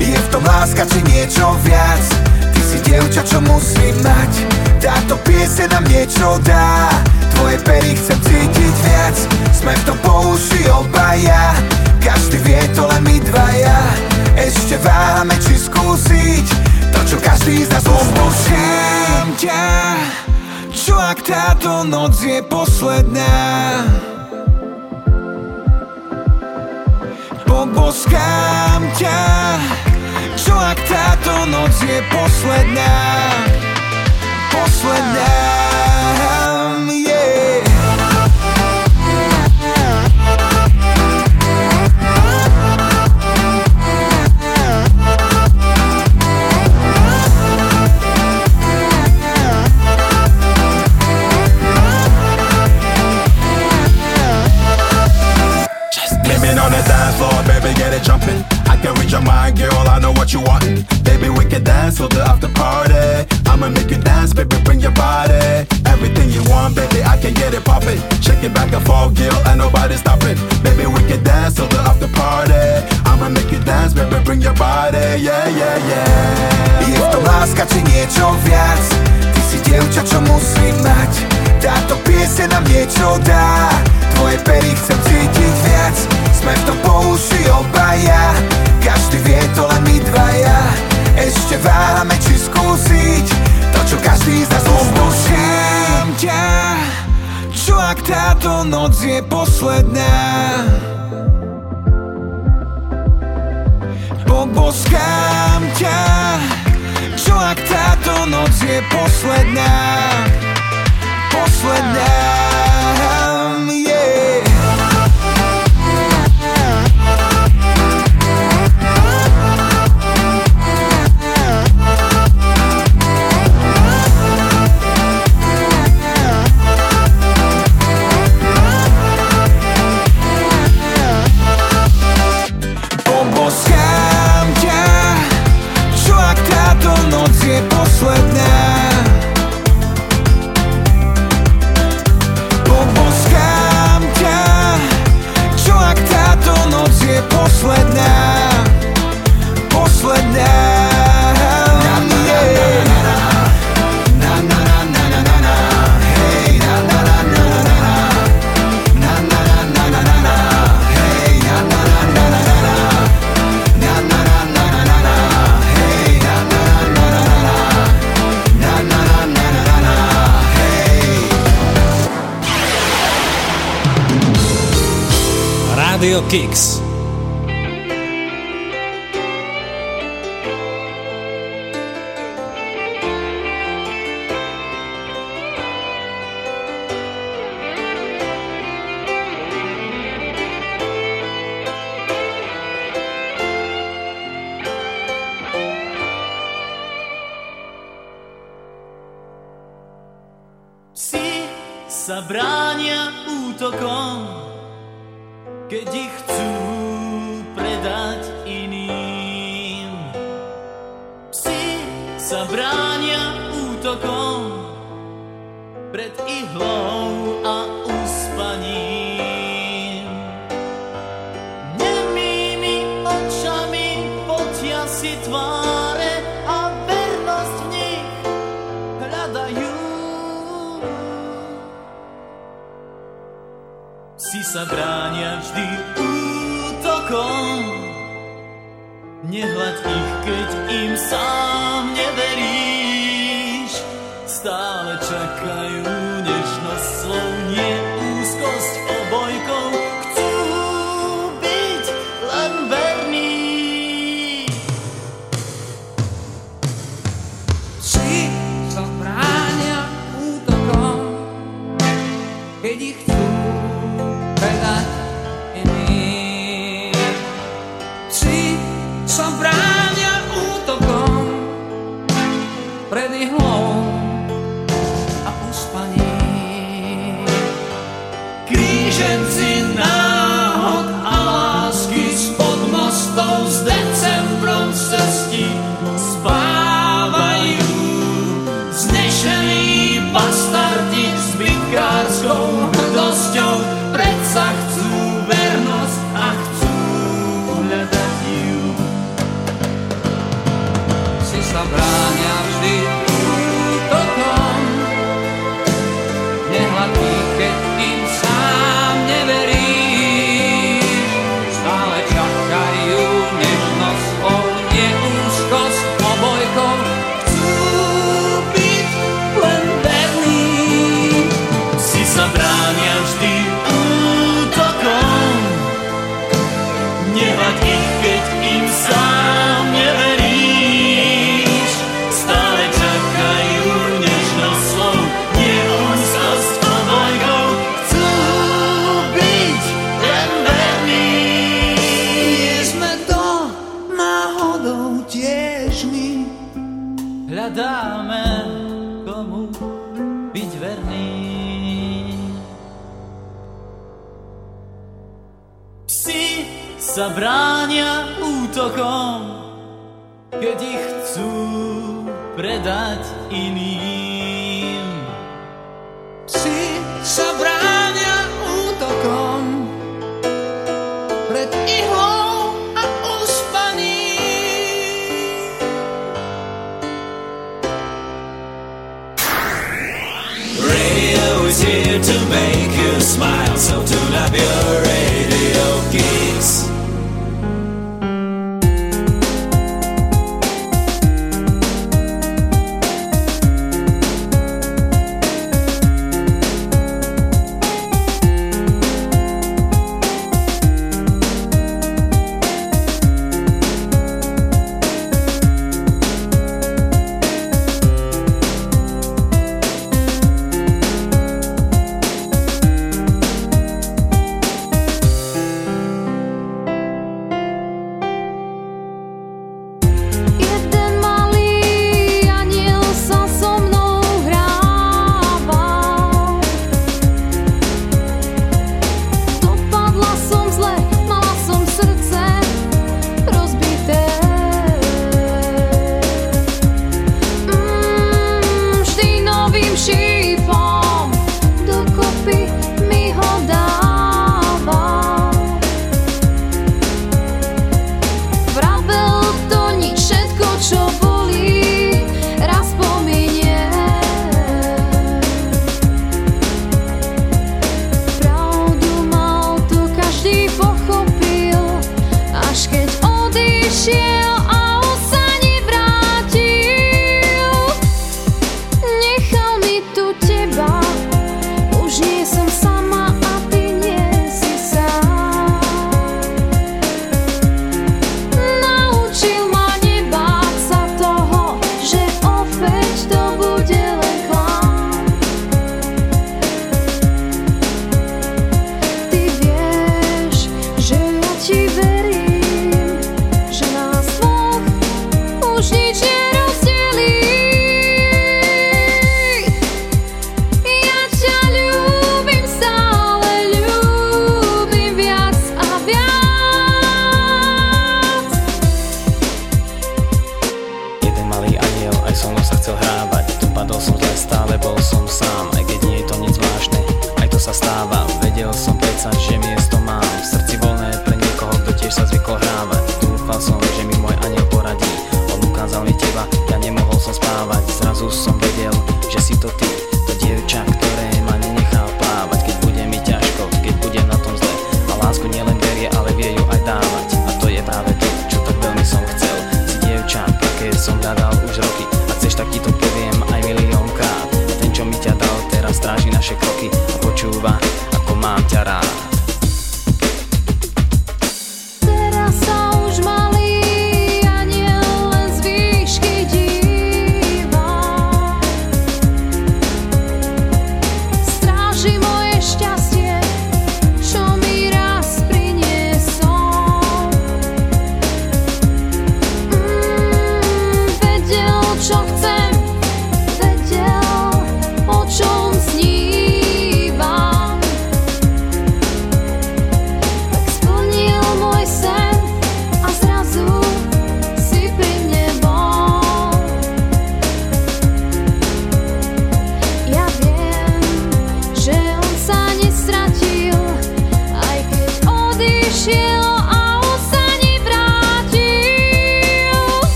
Je v tom láska či niečo viac? Ty si dievča, čo musím mať. Táto piese nám niečo dá. Tvoje pery chcem cítiť viac. Sme v tom po uši obaja Každý vie to len my dvaja. Ešte váhame či skúsiť To čo každý z nás Poboskám ťa Čo ak táto noc je posledná? Poboskám ťa Čo ak táto noc je posledná? Posledná it jumping. I can read your mind, girl, I know what you want. Baby, we can dance till the after party. I'ma make you dance, baby, bring your body. Everything you want, baby, I can get it poppin'. Shake it back and forth, girl, and nobody stopping. Baby, we can dance till the after party. I'ma make you dance, baby, bring your body. Yeah, yeah, yeah. Je to láska či niečo viac Ty si dievča, čo musím mať Táto piese nám niečo dá Tvoje pery chcem cítiť viac sme v tom po obaja. Každý vie to len my dvaja. Ešte váhame či skúsiť To čo každý z nás už ťa Čo ak táto noc je posledná? Poboskám ťa Čo ak táto noc je posledná? Posledná. Hm, yeah. Radio Kicks. Sabrania utokon keď ich chcú predať iným. Psi sa bránia útokom pred ihlou. sa bránia vždy útokom. Nehľad ich, keď im sám neveríš, stále čakajú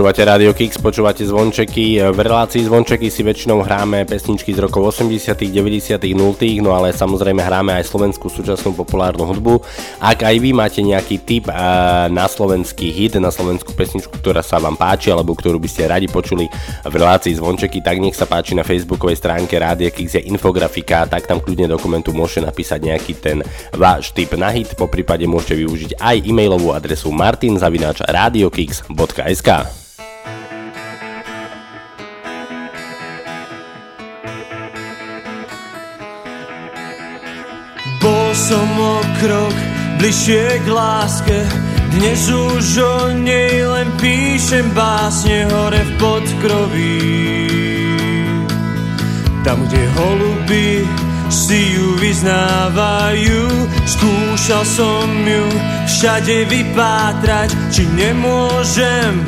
Počúvate Radio Kix, počúvate zvončeky. V relácii zvončeky si väčšinou hráme pesničky z rokov 80., 90., 0., no ale samozrejme hráme aj slovenskú súčasnú populárnu hudbu. Ak aj vy máte nejaký tip eh, na slovenský hit, na slovenskú pesničku, ktorá sa vám páči, alebo ktorú by ste radi počuli v relácii zvončeky, tak nech sa páči na facebookovej stránke Radio Kix je infografika, tak tam kľudne dokumentu môžete napísať nejaký ten váš tip na hit, po prípade môžete využiť aj e-mailovú adresu martinzavinačradiokix.sk Bol krok bližšie k láske. Dnes už o nej len píšem básne hore v podkroví. Tam, kde holuby si ju vyznávajú Skúšal som ju všade vypátrať. Či nemôžem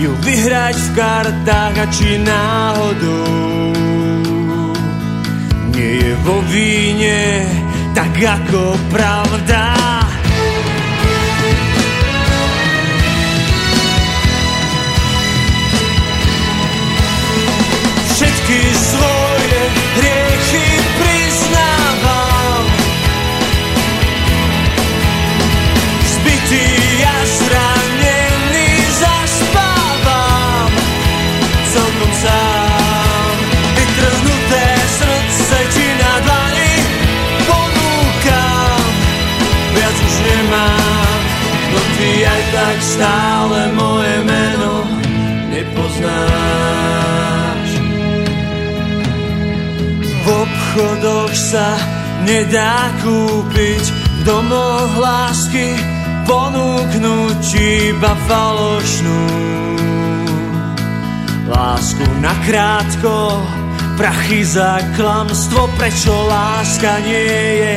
ju vyhrať v kartách A či náhodou? Nie je vo víne tak ako pravda. Všetky svoje hriechy priznávam. Tak stále moje meno nepoznáš. V obchodoch sa nedá kúpiť, v domoch lásky ponúknuť iba falošnú. Lásku nakrátko Prachy za klamstvo, prečo láska nie je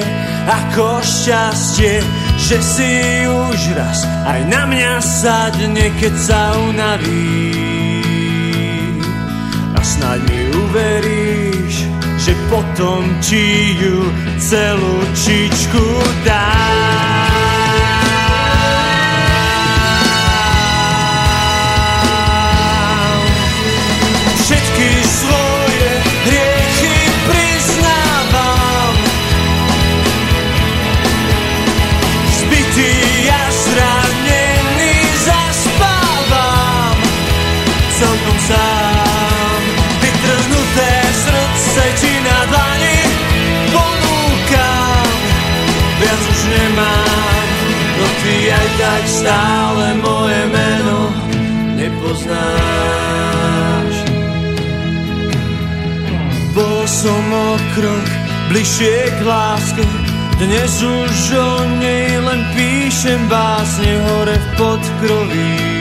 ako šťastie, že si už raz aj na mňa sadne, keď sa unaví. A snáď mi uveríš, že potom ti ju celú čičku dám. Celkom sám vytrhnuté srdce ti na dlani ponúkam. Viac už nemám, no ty aj tak stále moje meno nepoznáš. Bol som o krok bližšie k láske, dnes už o nej len píšem básne hore v podkroví.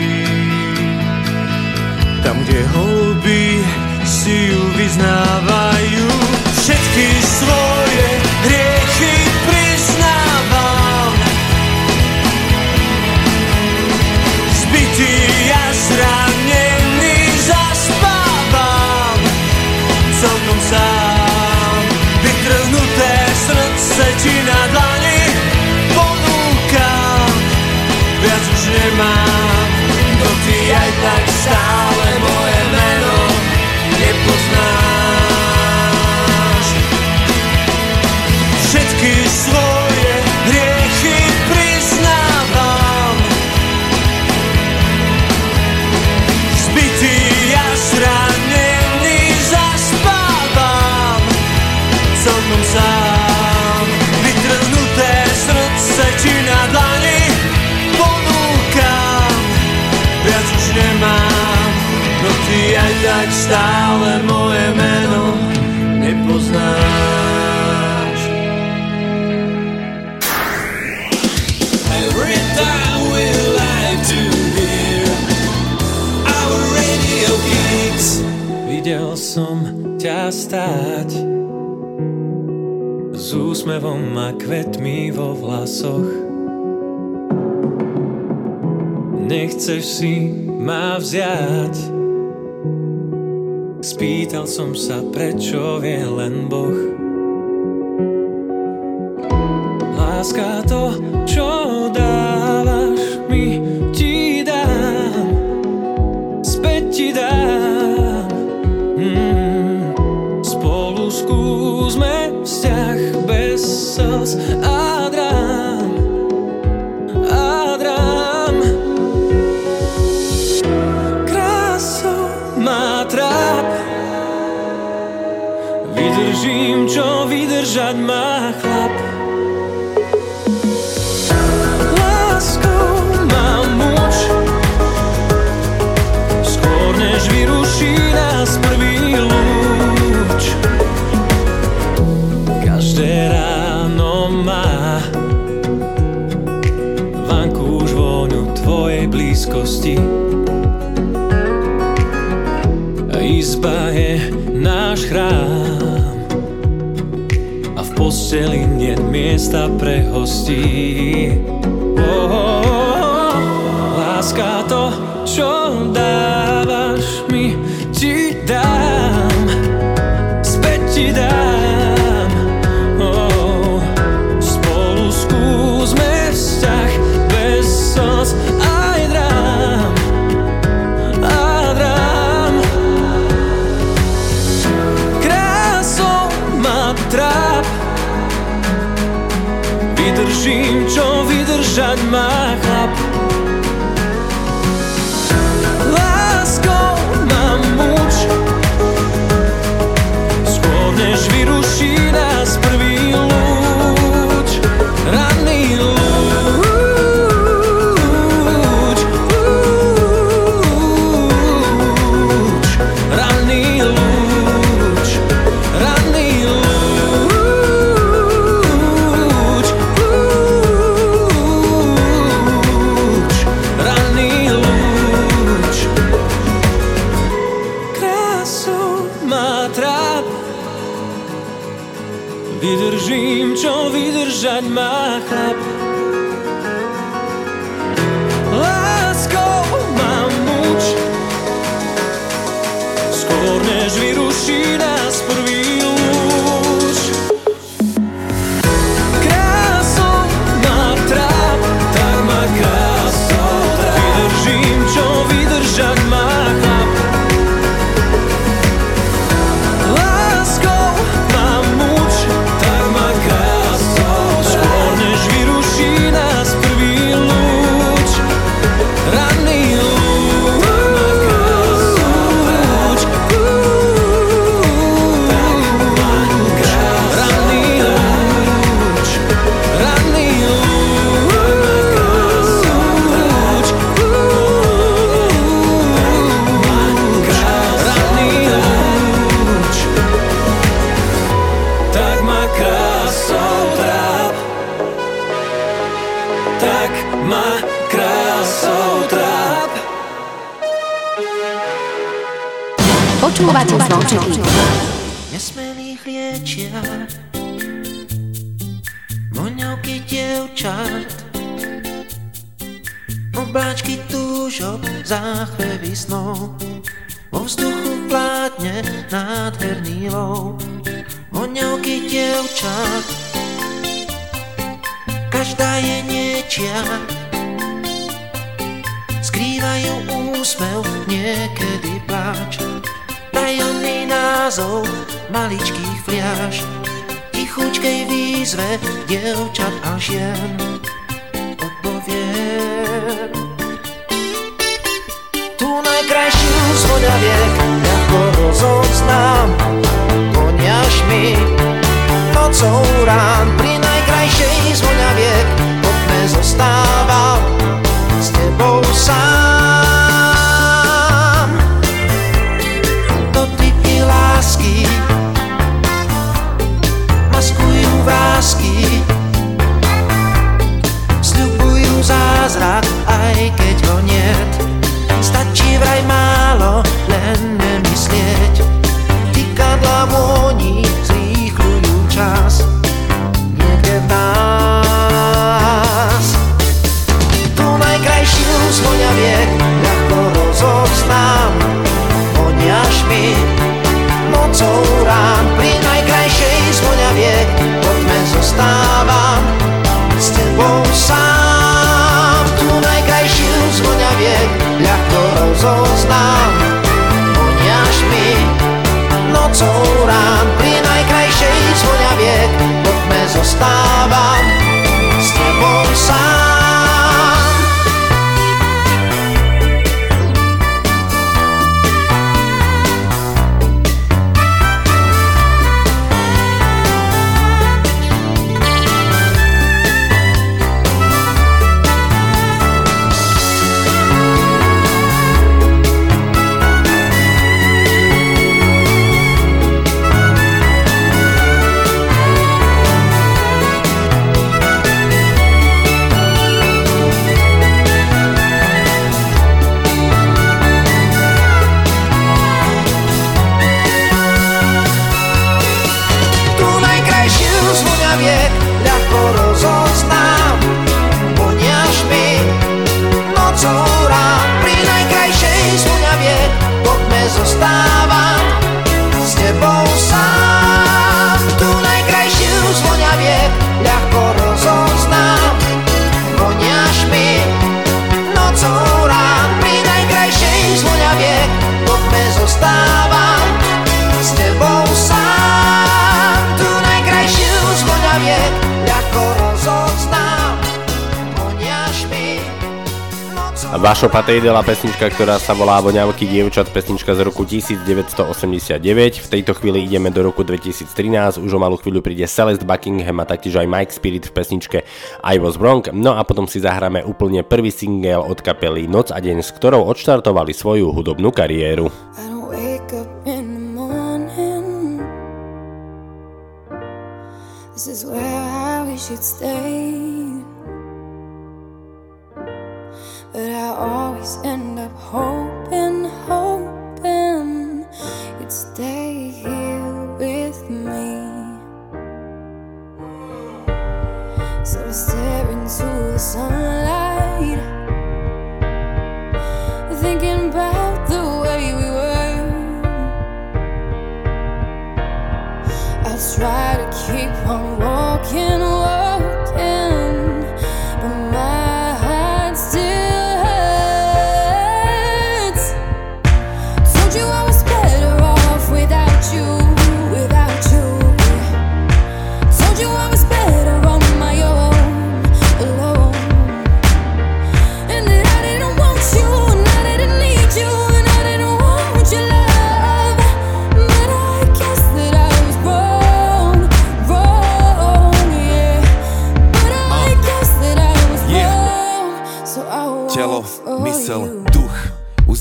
Tam, kde holuby si ju vyznávajú, všetky svoje hriechy priznávam. Zbytý a zranený zaspávam celkom sám. Vytrhnuté srdce ti na dlani ponúkam. Viac už nemám, no ty aj tak stále stále moje meno nepoznáš. Every time we like to hear our radio kicks. Videl som ťa stáť s úsmevom a kvetmi vo vlasoch. Nechceš si ma vziať Som sa, prečo vie len Boh miesta pre hostí oh, oh, oh. Mašo Patejdela pesnička, ktorá sa volá Voňavky dievčat, pesnička z roku 1989. V tejto chvíli ideme do roku 2013, už o malú chvíľu príde Celeste Buckingham a taktiež aj Mike Spirit v pesničke I Was Wrong. No a potom si zahráme úplne prvý single od kapely Noc a deň, s ktorou odštartovali svoju hudobnú kariéru. This is where I wish you'd stay But I always end up hoping, hoping you'd stay here with me. So I stare into the sunlight, thinking about the way we were. I try to keep on walking. walking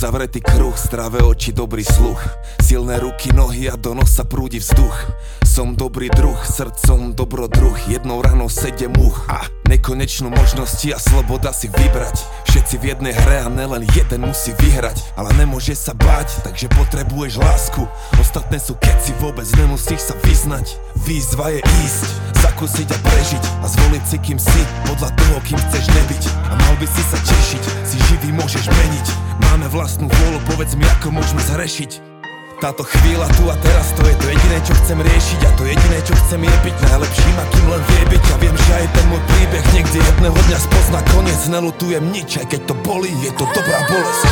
Uzavretý kruh, zdravé oči, dobrý sluch. Silné ruky, nohy a do nosa prúdi vzduch. Som dobrý druh, srdcom dobrodruh Jednou ranou sedem much a nekonečnú možnosti a sloboda si vybrať. Všetci v jednej hre a nelen jeden musí vyhrať. Ale nemôže sa báť, takže potrebuješ lásku. Ostatné sú keci, vôbec nemusíš sa vyznať. Výzva je ísť, zakúsiť a prežiť A zvoliť si kým si, podľa toho kým chceš nebyť. A mal by si sa tešiť, si živý môžeš meniť. Máme vlastnú vôľu, povedz mi ako môžeme zrešiť táto chvíľa tu a teraz to je to jediné čo chcem riešiť A to jediné čo chcem je byť najlepším akým len vie byť. A viem, že aj ten môj príbeh niekde jedného dňa spozna koniec. Nelutujem nič, aj keď to bolí, je to dobrá bolesť.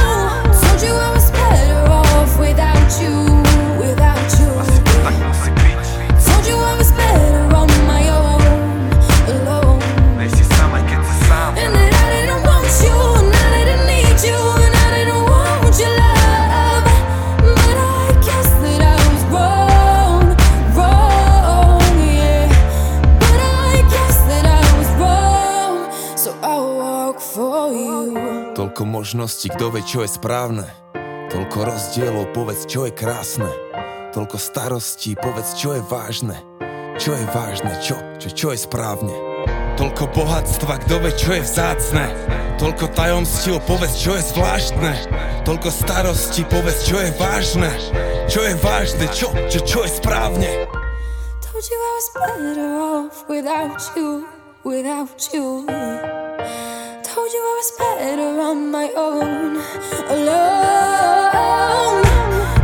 Told you I Toľko možností, kto vie, čo je správne. Toľko rozdielov, povedz, čo je krásne. Toľko starostí, povedz, čo je vážne. Čo je vážne, čo, čo, čo je správne. Toľko bohatstva, kto vie, čo je vzácne. Toľko tajomstiev, povedz, čo je zvláštne. Toľko starostí, povedz, čo je vážne. Čo je vážne, čo, čo, čo je správne. Told you I was better off without you, without you. Told you I was better on my own, alone.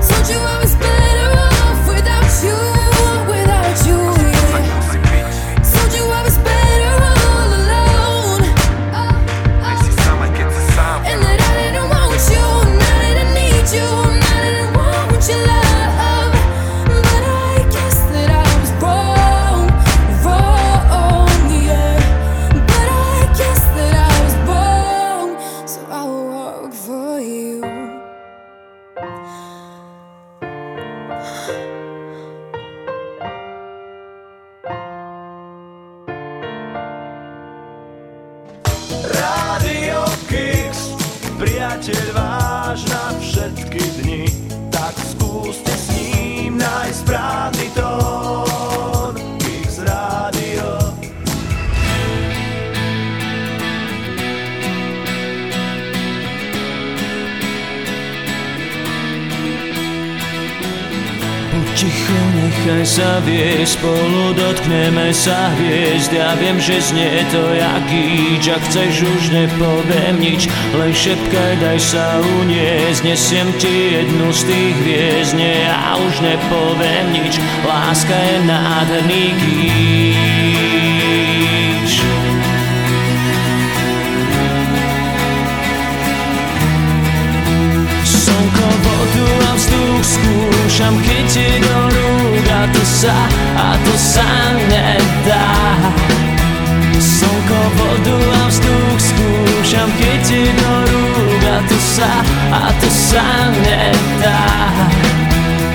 Told you I was better off without you, todo. Nechaj sa viesť, spolu dotkneme sa hviezd. Ja viem, že znie to jak gíč, ak chceš už nepoviem nič. Len šepkaj, daj sa uniesť, nesiem ti jednu z tých hviezd. Nie, ja už nepoviem nič, láska je nádherný gíč skúšam chytiť rúk a to sa, a to sa nedá. Slnko, vodu a vzduch skúšam chytiť do rúk a to sa, a to sa nedá.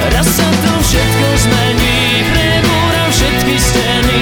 Raz sa to všetko zmení, prebúram všetky steny,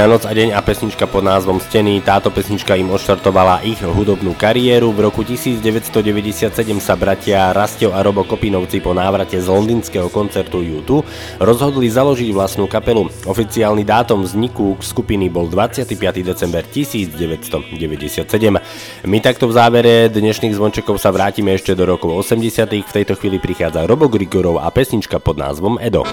skupina Noc a deň a pesnička pod názvom Steny. Táto pesnička im odštartovala ich hudobnú kariéru. V roku 1997 sa bratia Rastio a Robo Kopinovci po návrate z londýnskeho koncertu U2 rozhodli založiť vlastnú kapelu. Oficiálny dátum vzniku skupiny bol 25. december 1997. My takto v závere dnešných zvončekov sa vrátime ešte do rokov 80. V tejto chvíli prichádza Robo Grigorov a pesnička pod názvom Edo.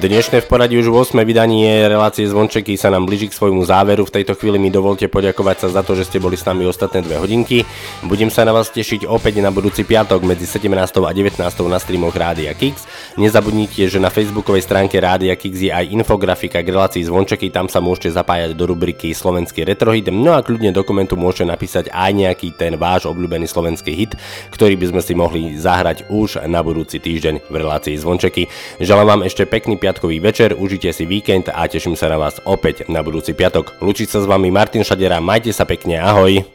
Dnešné v poradí už 8. vydanie relácie Zvončeky sa nám blíži k svojmu záveru. V tejto chvíli mi dovolte poďakovať sa za to, že ste boli s nami ostatné dve hodinky. Budem sa na vás tešiť opäť na budúci piatok medzi 17. a 19. na streamoch Rádia Kix. Nezabudnite, že na facebookovej stránke Rádia Kix je aj infografika k relácii Zvončeky, tam sa môžete zapájať do rubriky Slovenský retrohit. No a kľudne do komentu môžete napísať aj nejaký ten váš obľúbený slovenský hit, ktorý by sme si mohli zahrať už na budúci týždeň v relácii Zvončeky. Želám vám ešte pekný piatkový večer, užite si víkend a teším sa na vás opäť na budúci piatok. Lúči sa s vami Martin Šadera, majte sa pekne, ahoj.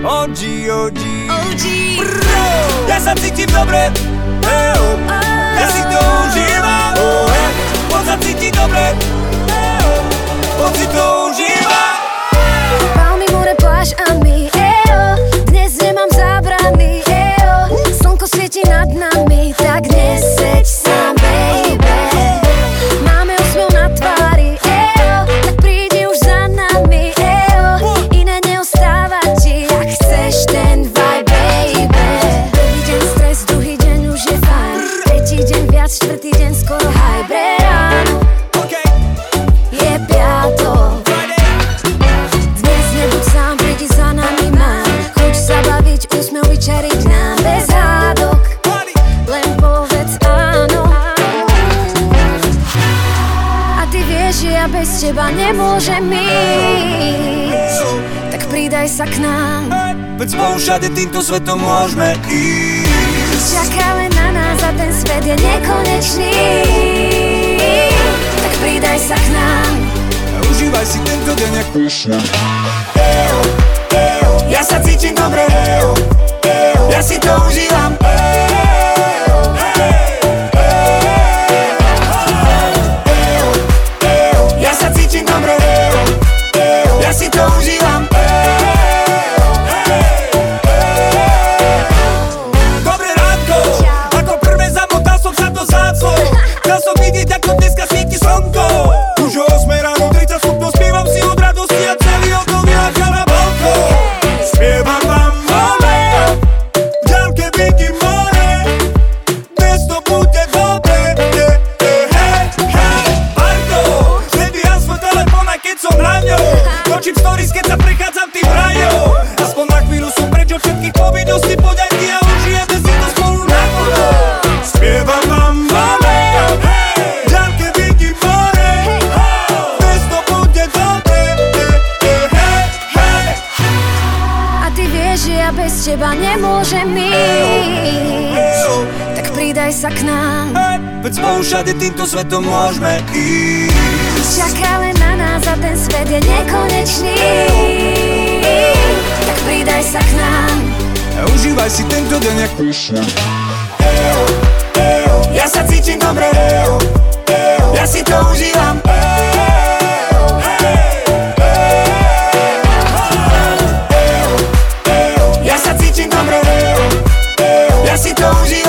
OG, OG Bro, Ja sa cítim dobre. Eh, oh. Ja si to užívam. Oh, eh. On sa cíti dobre. Eh, oh. On si to užíva. Palmy, more, pláž a my, Slnko nemôžem ísť Tak pridaj sa k nám. Veď spolu všade týmto svetom môžeme ísť. Čaká len na nás a ten svet je nekonečný. Tak pridaj sa k nám. A Užívaj si tento deň ako Ja sa cítim dobre. Ja si to užívam. Eo, eo. Si to užívam. Dobré ránko, ako prvé zamotal som sa do záclov Chcel som vidieť, ako dneska svieti slnko sa k nám. Hej, veď sme všade týmto svetom môžeme ísť. Čaká na nás a ten svet je nekonečný. Tak pridaj sa k nám. A Užívaj si tento deň jak prišne ja sa cítim dobre Eo, eo, ja si to užívam Eo, eo, eo, eo, ja sa cítim dobre Eo, eo, ja si to užívam.